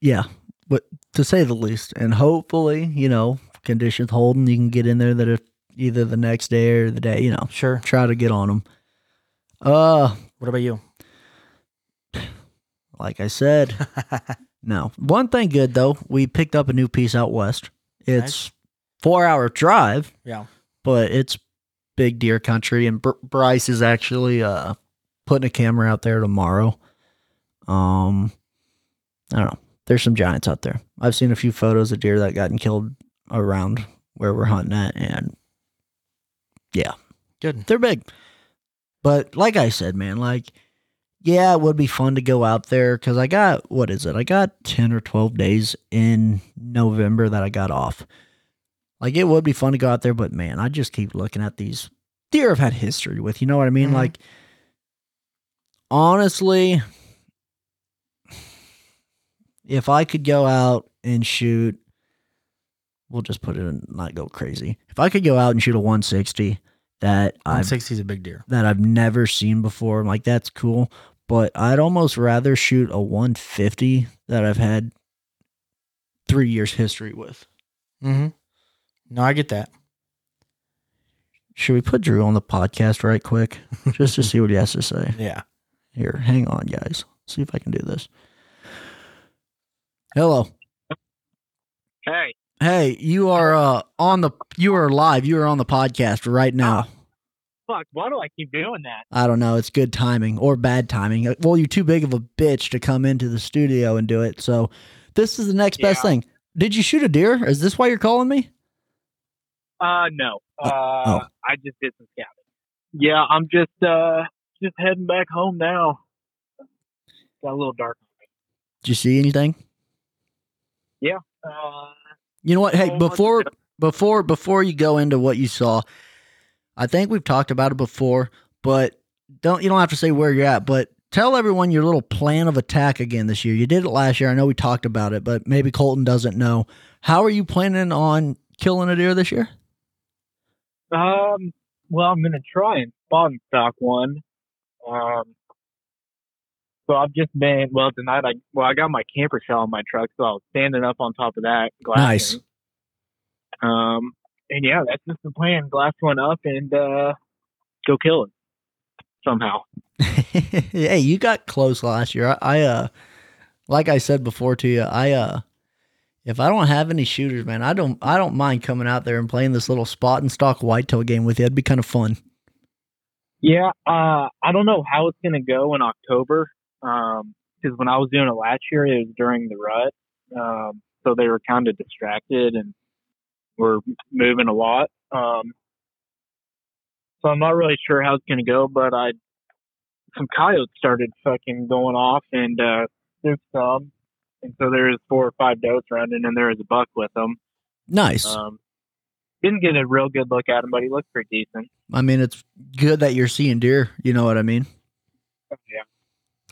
Yeah. But to say the least. And hopefully, you know, conditions holding, you can get in there that if either the next day or the day, you know, Sure. try to get on them. Uh, What about you? like I said, (laughs) no. One thing good though, we picked up a new piece out west. It's Nice. four hour drive, yeah. But it's big deer country. And Br- Bryce is actually uh putting a camera out there tomorrow. Um, I don't know. There's some giants out there. I've seen a few photos of deer that gotten killed around where we're hunting at, and yeah, Good. they're big. But like I said, man, like, yeah, it would be fun to go out there because I got, what is it? I got 10 or 12 days in November that I got off. Like, it would be fun to go out there, but man, I just keep looking at these deer I've had history with. You know what I mean? Mhm. Like, honestly, if I could go out and shoot, we'll just put it in, not go crazy. If I could go out and shoot a 160 that I've 160 is a big deer. that I've never seen before. I'm like, that's cool. But I'd almost rather shoot a 150 that I've had three years history with. Mm-hmm. No, I get that. Should we put Drew on the podcast right quick just to see what he has to say? (laughs) Yeah. Here, hang on, guys. See if I can do this. Hello. Hey, Hey, you are uh, on the you are live. You are on the podcast right now. fuck, why do I keep doing that? I don't know. It's good timing or bad timing. Uh, Well, you're too big of a bitch to come into the studio and do it. So this is the next best thing. Did you shoot a deer? Is this why you're calling me? Uh, no. Uh, oh. I just did some scouting. Yeah, I'm just, uh, just heading back home now. Got a little dark. Did you see anything? Yeah. Uh, You know what? Hey, Oh, before before before you go into what you saw, I think we've talked about it before, but don't you don't have to say where you're at, but tell everyone your little plan of attack again this year. You did it last year. I know we talked about it, but maybe Colton doesn't know. How are you planning on killing a deer this year? Um, well, I'm gonna try and spot and stalk one. Um, so I've just been well tonight. I well, I got my camper shell in my truck, so I was standing up on top of that. Nice. glassing. Um, and yeah, that's just the plan. Glass one up and uh, go kill it somehow. (laughs) (laughs) hey, you got close last year. I, I uh like I said before to you, I uh if I don't have any shooters, man, I don't I don't mind coming out there and playing this little spot and stalk whitetail game with you. It'd be kind of fun. Yeah, uh, I don't know how it's gonna go in October. Um, because when I was doing it last year, it was during the rut. Um, so they were kind of distracted and were moving a lot. Um, so I'm not really sure how it's gonna go, but I some coyotes started fucking going off, and uh, there's some, and so there's four or five does running, and there was a buck with them. Nice. Um, didn't get a real good look at him, but he looked pretty decent. I mean, it's good that you're seeing deer. You know what I mean? Yeah.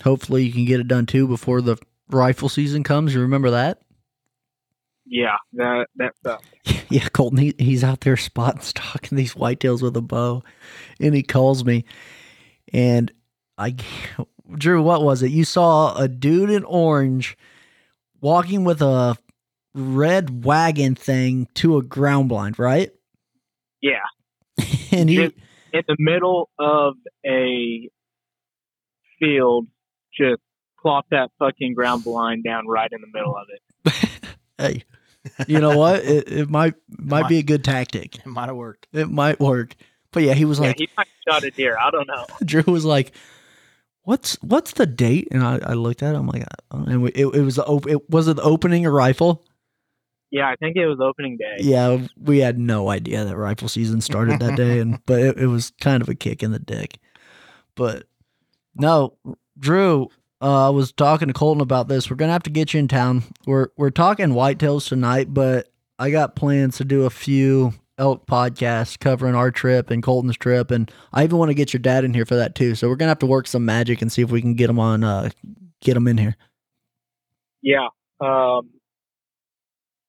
Hopefully, you can get it done too before the rifle season comes. You remember that? Yeah, that that sucks. (laughs) yeah, Colton, he, he's out there spotting stalking these whitetails with a bow, and he calls me, and I, (laughs) Drew, what was it? You saw a dude in orange walking with a red wagon thing to a ground blind, right? Yeah, (laughs) and he, Yep. in the middle of a field, just plop that fucking ground blind down right in the middle of it. (laughs) hey, you know what? It, it might might be a good tactic. It might have worked. It might work. But yeah, he was Yeah, like, he might have shot a deer. I don't know. (laughs) Drew was like, "What's what's the date?" And I, I looked at it. I'm like, and we- it, it was the op- it was it the opening a rifle? Yeah, I think it was opening day. Yeah, we had no idea that rifle season started that day, and but it, it was kind of a kick in the dick. But no, Drew, uh, I was talking to Colton about this. We're gonna have to get you in town. We're we're talking whitetails tonight, but I got plans to do a few elk podcast covering our trip and Colton's trip, and I even want to get your dad in here for that too. So we're gonna have to work some magic and see if we can get him on, uh, get him in here. Yeah. Um,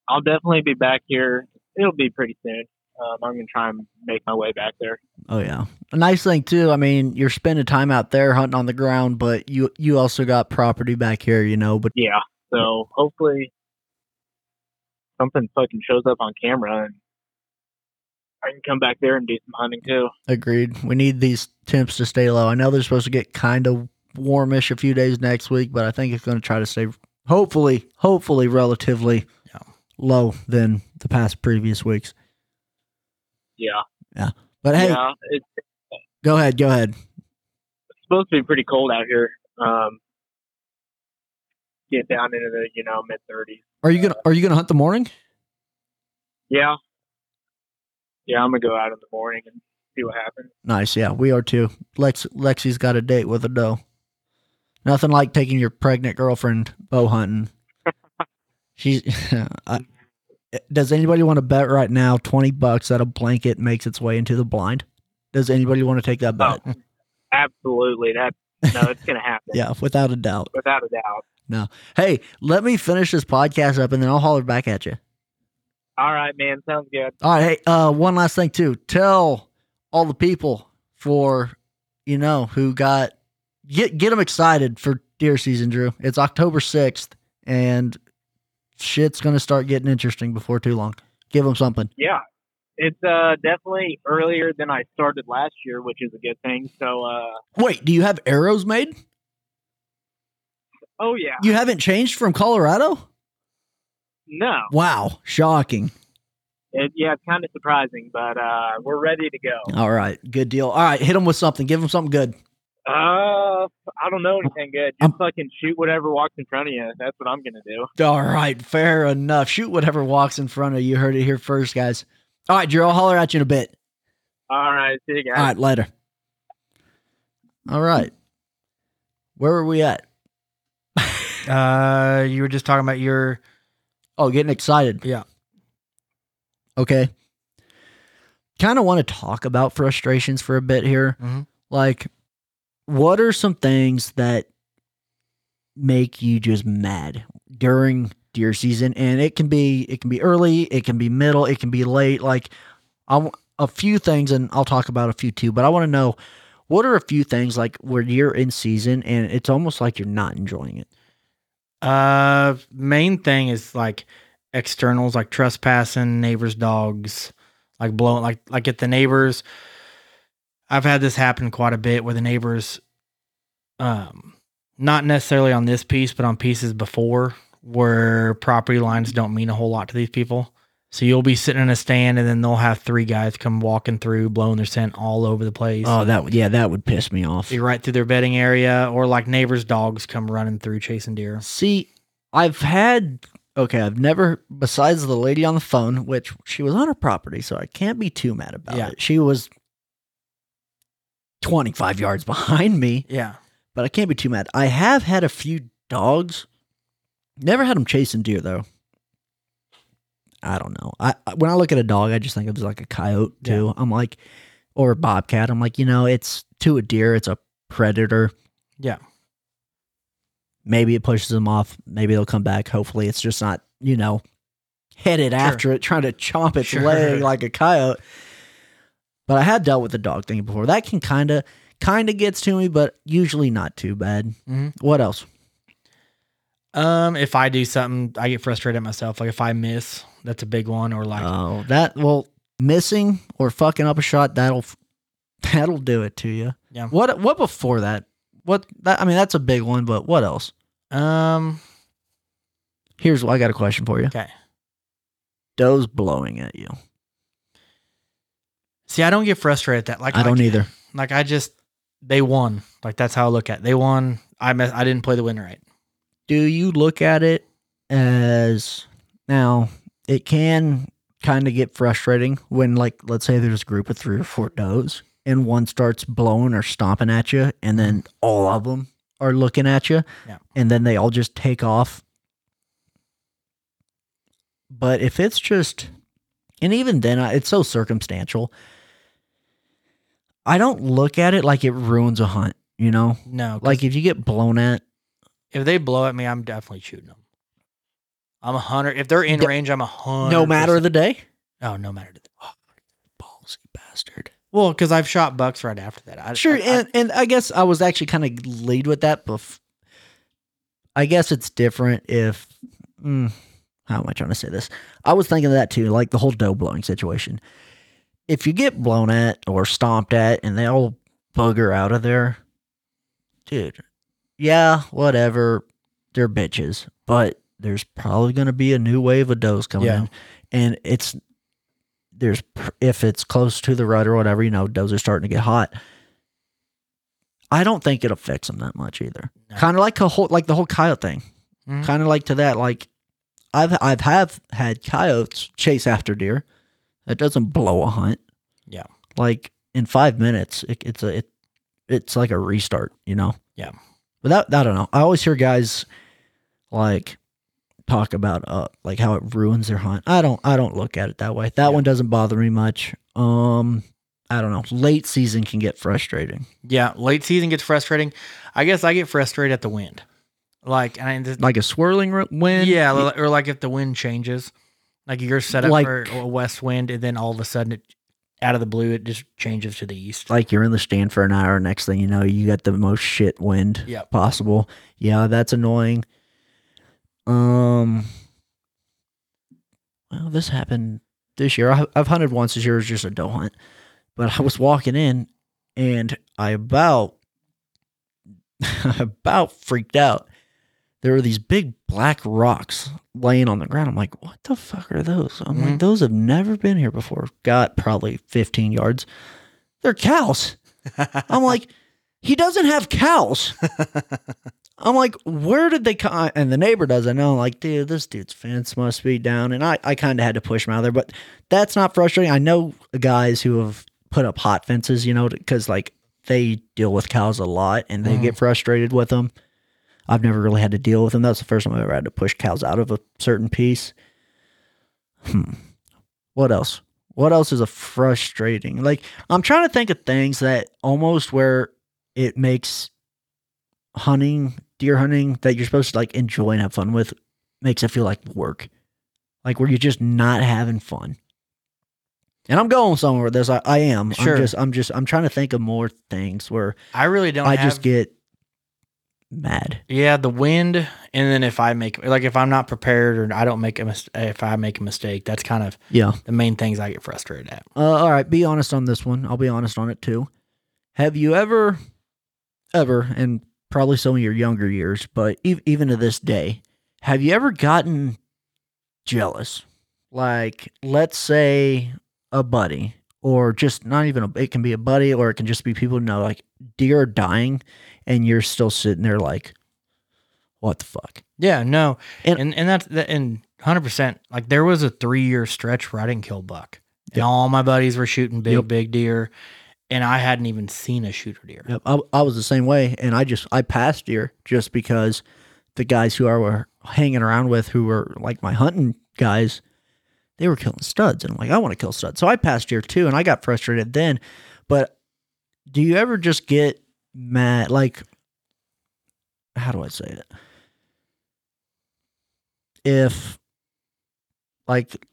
I'll definitely be back here. It'll be pretty soon. Um, I'm gonna try and make my way back there. Oh yeah. A nice thing too. I mean, you're spending time out there hunting on the ground, but you you also got property back here, you know. But Yeah. So hopefully something fucking shows up on camera and I can come back there and do some hunting too. agreed. We need these temps to stay low. I know they're supposed to get kind of warmish a few days next week, but I think it's going to try to stay hopefully, hopefully relatively Yeah. low than the past previous weeks. Yeah. Yeah. But hey, Yeah. It's go ahead, go ahead. supposed to be pretty cold out here. Um, get down into the you know mid thirties. Are you gonna Are you gonna hunt the morning? Yeah. Yeah, I'm gonna go out in the morning and see what happens. Nice, yeah, we are too. Lex Lexi's got a date with a doe. Nothing like taking your pregnant girlfriend bow hunting. (laughs) She's. (laughs) I, does anybody want to bet right now twenty bucks that a blanket makes its way into the blind? Does anybody want to take that bet? Oh, absolutely. That no, it's gonna happen (laughs) Yeah, without a doubt. without a doubt. No. Hey, let me finish this podcast up and then I'll holler back at you. All right, man. Sounds good. All right. Hey, uh, one last thing too. Tell all the people for you know who got get get them excited for deer season, Drew. It's October sixth, and shit's gonna start getting interesting before too long. Give them something. Yeah, it's uh definitely earlier than I started last year, which is a good thing. So, uh, Wait, do you have arrows made? oh yeah, You haven't changed from Colorado? No, Wow, shocking. it, yeah, it's kind of surprising, but uh, we're ready to go. All right, good deal. All right, hit them with something. Give them something good. Uh, I don't know anything good. Just I'm- fucking shoot whatever walks in front of you. That's what I'm gonna do. All right, fair enough. Shoot whatever walks in front of you. You heard it here first, guys. All right, Drew, I'll holler at you in a bit. All right, see you guys. All right, later. All right. Where were we at? Uh, you were just talking about your Oh, getting excited. Yeah. Okay. Kind of want to talk about frustrations for a bit here. Mhm. Like, what are some things that make you just mad during deer season? And it can be it can be early, it can be middle, it can be late. Like, I a few things, and I'll talk about a few too. But I want to know what are a few things like where you're in season and it's almost like you're not enjoying it. Uh main thing is like externals like trespassing, neighbors' dogs, like blowing like like at the neighbors. I've had this happen quite a bit where the neighbors um not necessarily on this piece, but on pieces before where property lines don't mean a whole lot to these people. So you'll be sitting in a stand and then they'll have three guys come walking through, blowing their scent all over the place. Oh, that would yeah, that would piss me off. Be right through their bedding area, or like neighbors' dogs come running through chasing deer. See, I've had okay, I've never besides the lady on the phone, which she was on her property, so I can't be too mad about Yeah. it. She was 25 yards (laughs) behind me, Yeah. but I can't be too mad. I have had a few dogs. Never had them chasing deer though. I don't know. I when I look at a dog, I just think of it as like a coyote too. I'm like, or a bobcat. I'm like, you know, it's to a deer, it's a predator. Yeah. maybe it pushes them off. Maybe they'll come back. Hopefully, it's just not you know headed after it, trying to chomp its Sure. leg like a coyote. But I have dealt with the dog thing before. That can kind of kind of gets to me, but usually not too bad. Mhm. What else? Um, if I do something, I get frustrated at myself. Like if I miss, that's a big one. Or like, Oh, that well, missing or fucking up a shot that'll (laughs) that'll do it to you. Yeah. What what before that? What that? I mean, that's a big one. But what else? um, Here's I got a question for you. okay. Doe's blowing at you. See, I don't get frustrated at that. Like I don't like, either. Like I just they won. Like that's how I look at. It. They won. I mess, I didn't play the win right. Do you look at it as now? It can kind of get frustrating when, like, let's say there's a group of three or four does, and one starts blowing or stomping at you, and then mm-hmm. all of them are looking at you, Yeah. and then they all just take off. But if it's just, and even then, it's so circumstantial. I don't look at it like it ruins a hunt. You know, No. like if you get blown at, if they blow at me, I'm definitely shooting them. I'm a hunter. If they're in D- range, I'm a hundred. no matter the day. Oh, no matter the. Day. Ballsy bastard. Well, because I've shot bucks right after that. I, Sure, I- I- and, and I guess I was actually kind of lead with that, but I guess it's different if. Mm, how am I trying to say this? I was thinking of that too, like the whole doe blowing situation. If you get blown at or stomped at and they all bugger out of there, dude, yeah, whatever, they're bitches, but there's probably going to be a new wave of does coming Yeah. in, and it's there's if it's close to the rut or whatever, you know, does are starting to get hot. I don't think it affects them that much either. No. Kind of like a whole like the whole coyote thing. Mhm. Kind of like to that. Like I've I've have had coyotes chase after deer. That doesn't blow a hunt. Yeah. Like in five minutes, it, it's a it, it's like a restart. You know. Yeah. But that I don't know. I always hear guys like talk about uh like how it ruins their hunt. I don't I don't look at it that way. That Yeah. one doesn't bother me much. Um I don't know. Late season can get frustrating. yeah, late season gets frustrating. I guess I get frustrated at the wind. Like, and I just, Like a swirling wind. yeah, or like if the wind changes, like you're set up Like- for a west wind, and then all of a sudden, it, out of the blue, it just changes to the east. like you're in the stand for an hour. Next thing you know, you got the most shit wind Yep. possible. Yeah, that's annoying. Um, well, this happened this year. I, I've hunted once this year. It was just a doe hunt, but I was walking in and I about, (laughs) about freaked out. There were these big black rocks laying on the ground. I'm like, what the fuck are those? I'm like, Mhm. those have never been here before. Got probably 15 yards. They're cows. (laughs) I'm like, he doesn't have cows. (laughs) I'm like, where did they come? And the neighbor doesn't know. I'm like, dude, this dude's fence must be down. And I, I kind of had to push him out there, but that's not frustrating. I know guys who have put up hot fences, you know, because like they deal with cows a lot and they Mhm. get frustrated with them. I've never really had to deal with them. That's the first time I ever had to push cows out of a certain piece. Hmm. What else? What else is a frustrating? Like I'm trying to think of things that almost where it makes hunting, deer hunting that you're supposed to like enjoy and have fun with makes it feel like work. Like where you're just not having fun. And I'm going somewhere with this. I, I am. Sure. I'm just I'm just I'm trying to think of more things where I really don't. I have, just get mad. yeah, the wind, and then if I make like if I'm not prepared or I don't make a mis- if I make a mistake, that's kind of Yeah. the main things I get frustrated at. Uh, all right, be honest on this one. I'll be honest on it too. Have you ever, ever, and probably some of your younger years, but ev- even to uh-huh. this day, have you ever gotten jealous? Like, let's say a buddy, or just not even a, it can be a buddy, or it can just be people who know, like, deer dying, and you're still sitting there like, what the fuck? Yeah, no, And- and and, that's that, and hundred percent. Like there was a three year stretch where I didn't kill buck, and Yep. all my buddies were shooting big, Yep. big deer, and I hadn't even seen a shooter deer. Yep, I, I was the same way, and I just I passed deer just because the guys who I were hanging around with, who were like my hunting guys, they were killing studs, and I'm like, I want to kill studs, so I passed deer too, and I got frustrated then. But do you ever just get mad? Like, how do I say it? if, like,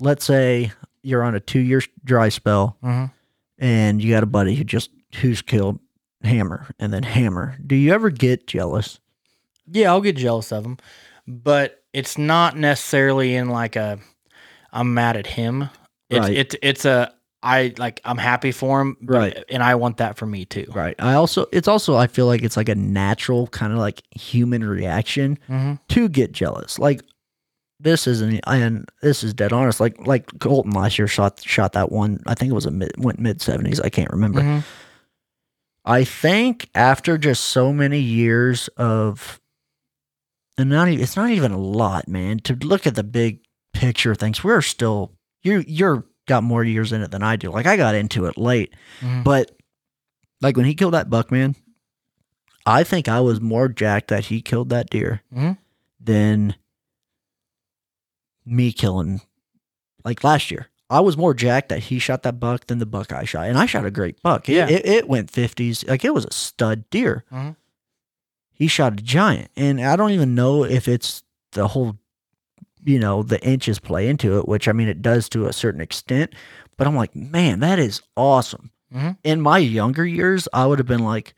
let's say you're on a two year dry spell Mhm. And you got a buddy who just who's killed hammer and then hammer. Do you ever get jealous? Yeah, I'll get jealous of him, but it's not necessarily in like a I'm mad at him. It's Right. it's it's a I like I'm happy for him, Right. And I want that for me too. Right. I also it's also I feel like it's like a natural kind of like human reaction Mm-hmm. to get jealous. Like this isn't and this is dead honest. Like like Colton last year shot shot that one. I think it was a mid went mid seventies. I can't remember. Mm-hmm. I think after just so many years of, and not even, it's not even a lot, man. To look at the big picture of things, we're still you you're got more years in it than I do. Like I got into it late, Mhm. but like when he killed that buck, man, I think I was more jacked that he killed that deer Mhm. than me killing. Like last year, I was more jacked that he shot that buck than the buck I shot, and I shot a great buck. It, Yeah. it, it went fifties, like it was a stud deer. Mhm. He shot a giant, and I don't even know if it's the whole, you know, the inches play into it, which I mean it does to a certain extent. But I'm like, man, that is awesome. Mhm. In my younger years, I would have been like,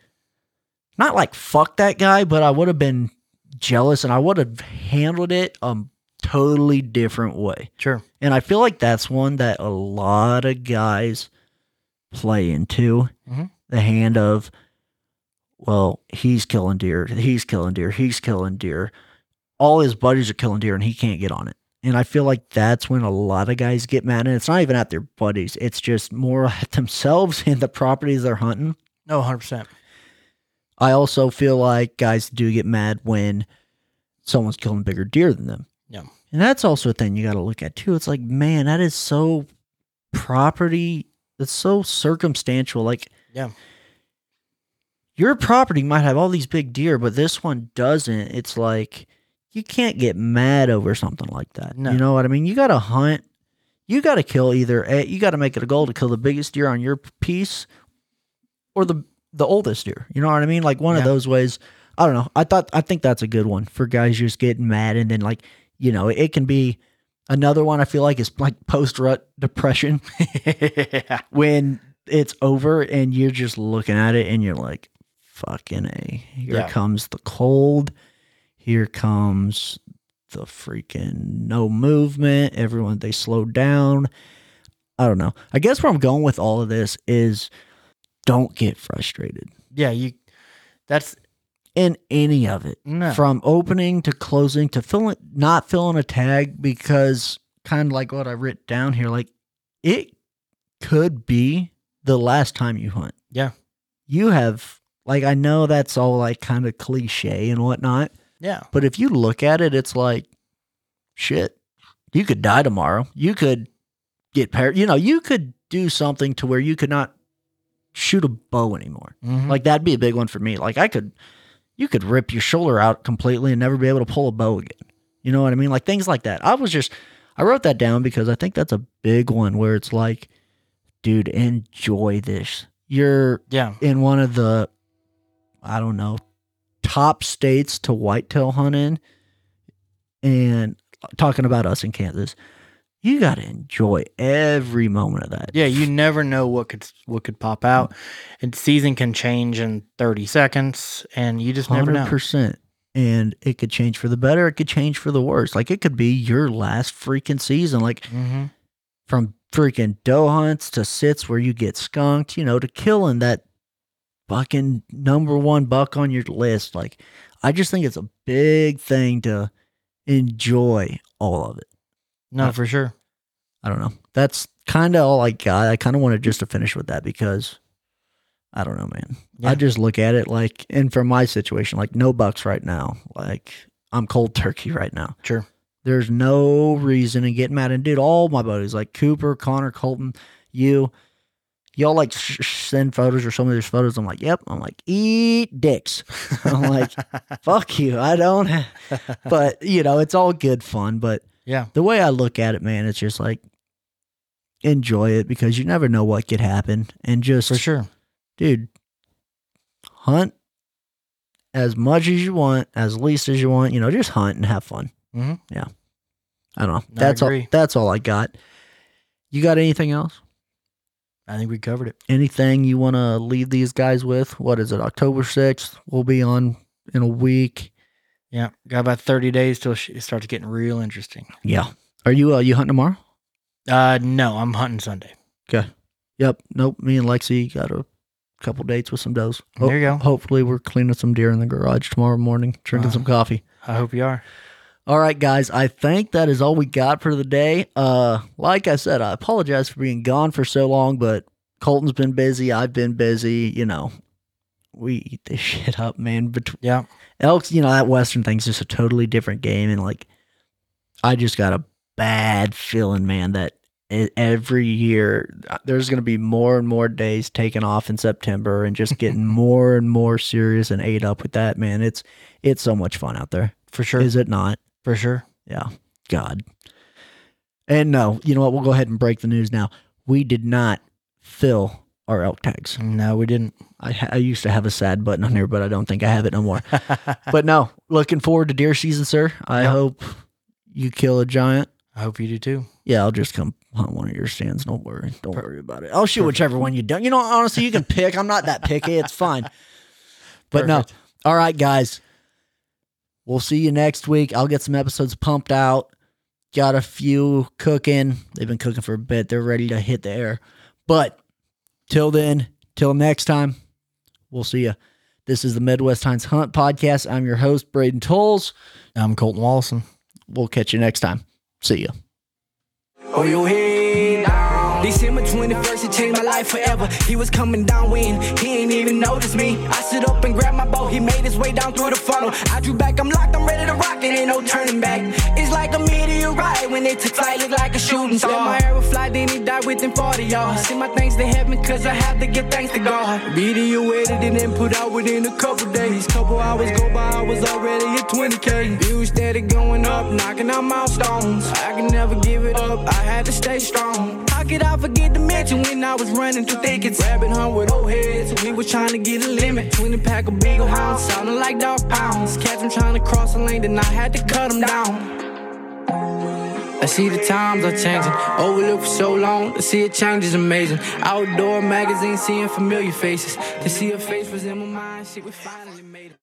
not like fuck that guy, but I would have been jealous, and I would have handled it a totally different way. Sure. And I feel like that's one that a lot of guys play into Mhm. the hand of, well, he's killing deer, he's killing deer, he's killing deer. All his buddies are killing deer and he can't get on it. And I feel like that's when a lot of guys get mad. And it's not even at their buddies, it's just more (laughs) at themselves and the properties they're hunting. No, hundred percent. I also feel like guys do get mad when someone's killing bigger deer than them. Yeah. And that's also a thing you got to look at too. It's like, man, that is so property. It's so circumstantial. Like, Yeah. your property might have all these big deer, but this one doesn't. It's like you can't get mad over something like that. No. You know what I mean? You got to hunt. You got to kill either. A, you got to make it a goal to kill the biggest deer on your piece, or the the oldest deer. You know what I mean? Like one of those ways. I don't know. I thought I think that's a good one for guys just getting mad and then like you know it can be another one. I feel like is like post rut depression yeah. (laughs) when it's over and you're just looking at it and you're like, fucking A. Here Yeah. comes the cold. Here comes the freaking no movement. Everyone, they slowed down. I don't know. I guess where I'm going with all of this is don't get frustrated Yeah. You. That's in any of it. no. From opening to closing to filling, not filling a tag because kind of like what I writ down here, like it could be the last time you hunt. Yeah. You have, like, I know that's all like kind of cliche and whatnot, yeah. but if you look at it, it's like, shit, you could die tomorrow. You could get par, you know, you could do something to where you could not shoot a bow anymore. Mhm. Like that'd be a big one for me. Like I could, you could rip your shoulder out completely and never be able to pull a bow again. You know what I mean? Like things like that. I was just, I wrote that down because I think that's a big one where it's like, dude, enjoy this. You're yeah. in one of the, I don't know, top states to whitetail hunt in, and talking about us in Kansas, you got to enjoy every moment of that. Yeah, you never know what could what could pop out, and season can change in thirty seconds, and you just never know. percent. And it could change for the better. It could change for the worse. Like it could be your last freaking season. Like Mm-hmm. from freaking doe hunts to sits where you get skunked, you know, to killing that fucking number one buck on your list. Like I just think it's a big thing to enjoy all of it. No, for sure. I don't know. That's kind of all I got. I kind of wanted just to finish with that because I don't know, man. Yeah. I just look at it like, and for my situation, like no bucks right now. Like I'm cold (laughs) turkey right now. Sure. There's no reason to get mad. And dude, all my buddies like Cooper, Connor, Colton, you, y'all like sh- sh- send photos or some of these photos. I'm like, yep. I'm like, eat dicks. I'm like, (laughs) fuck you. I don't. Have, but you know, it's all good fun. But yeah, the way I look at it, man, it's just like enjoy it because you never know what could happen. And just, for sure. dude, hunt as much as you want, as least as you want. You know, just hunt and have fun. Mhm. Yeah. I don't know. I That's all. That's all I got. You got anything else? I think we covered it. Anything you want to leave these guys with? What is it? October sixth. We'll be on in a week. Yeah, got about thirty days till it starts getting real interesting. Yeah. Are you uh you hunting tomorrow? Uh, no, I'm hunting Sunday. Okay. Yep. Nope. Me and Lexi got a couple dates with some does. There you go. Hopefully, we're cleaning some deer in the garage tomorrow morning, drinking Uh, some coffee. I hope you are. All right, guys. I think that is all we got for the day. Uh, like I said, I apologize for being gone for so long, but Colton's been busy. I've been busy. You know, we eat this (laughs) shit up, man. But Yeah, elks, you know, that Western thing's just a totally different game, and like, I just got a bad feeling, man, that every year uh, there's going to be more and more days taken off in September, and just (laughs) getting more and more serious and ate up with that, man. It's it's so much fun out there, for sure. is it not? for sure. Yeah. God. And no, you know what? We'll go ahead and break the news now. We did not fill our elk tags. No, we didn't. I, I used to have a sad button on here, but I don't think I have it no more. (laughs) but no, looking forward to deer season, sir. I Yep. hope you kill a giant. I hope you do too. Yeah, I'll just come hunt one of your stands. Don't worry. Don't worry about it. I'll shoot whichever one you don't. You know, honestly, you can (laughs) pick. I'm not that picky. It's fine. But Perfect. no. All right, guys. We'll see you next week. I'll get some episodes pumped out. Got a few cooking. They've been cooking for a bit. They're ready to hit the air. But till then, till next time, we'll see you. This is the Midwest Hines Hunt Podcast. I'm your host, Braeden Tolles. I'm Colton Wallison. We'll catch you next time. See oh, you. Oh, your head down. December 21st, it changed my life forever. He was coming down when he ain't even noticed me. I stood up and grabbed my bow. He made his way down through the funnel. I drew back, I'm locked, I'm ready to rock, and ain't no turning back. It's like a meteorite when it took flight, look like a shooting star. Let my arrow fly, then he died within 40 yards. Send my thanks to heaven, cause I have to give thanks to God. Video edited and then put out within a couple days. Couple hours go by, I was already at 20k. Views steady going up, knocking out milestones. I can never give it up, I had to stay strong. How could I forget to mention when I was running through thickets? Rabbit hunt with old heads, we was trying to get a limit. 20 pack of beagle hounds, sounding like dog pounds. Catch them trying to cross the lane, then I had to cut them down. I see the times are changing. Overlooked for so long, to see it change is amazing. Outdoor magazine, seeing familiar faces. To see a face was in my mind, shit, we finally made it.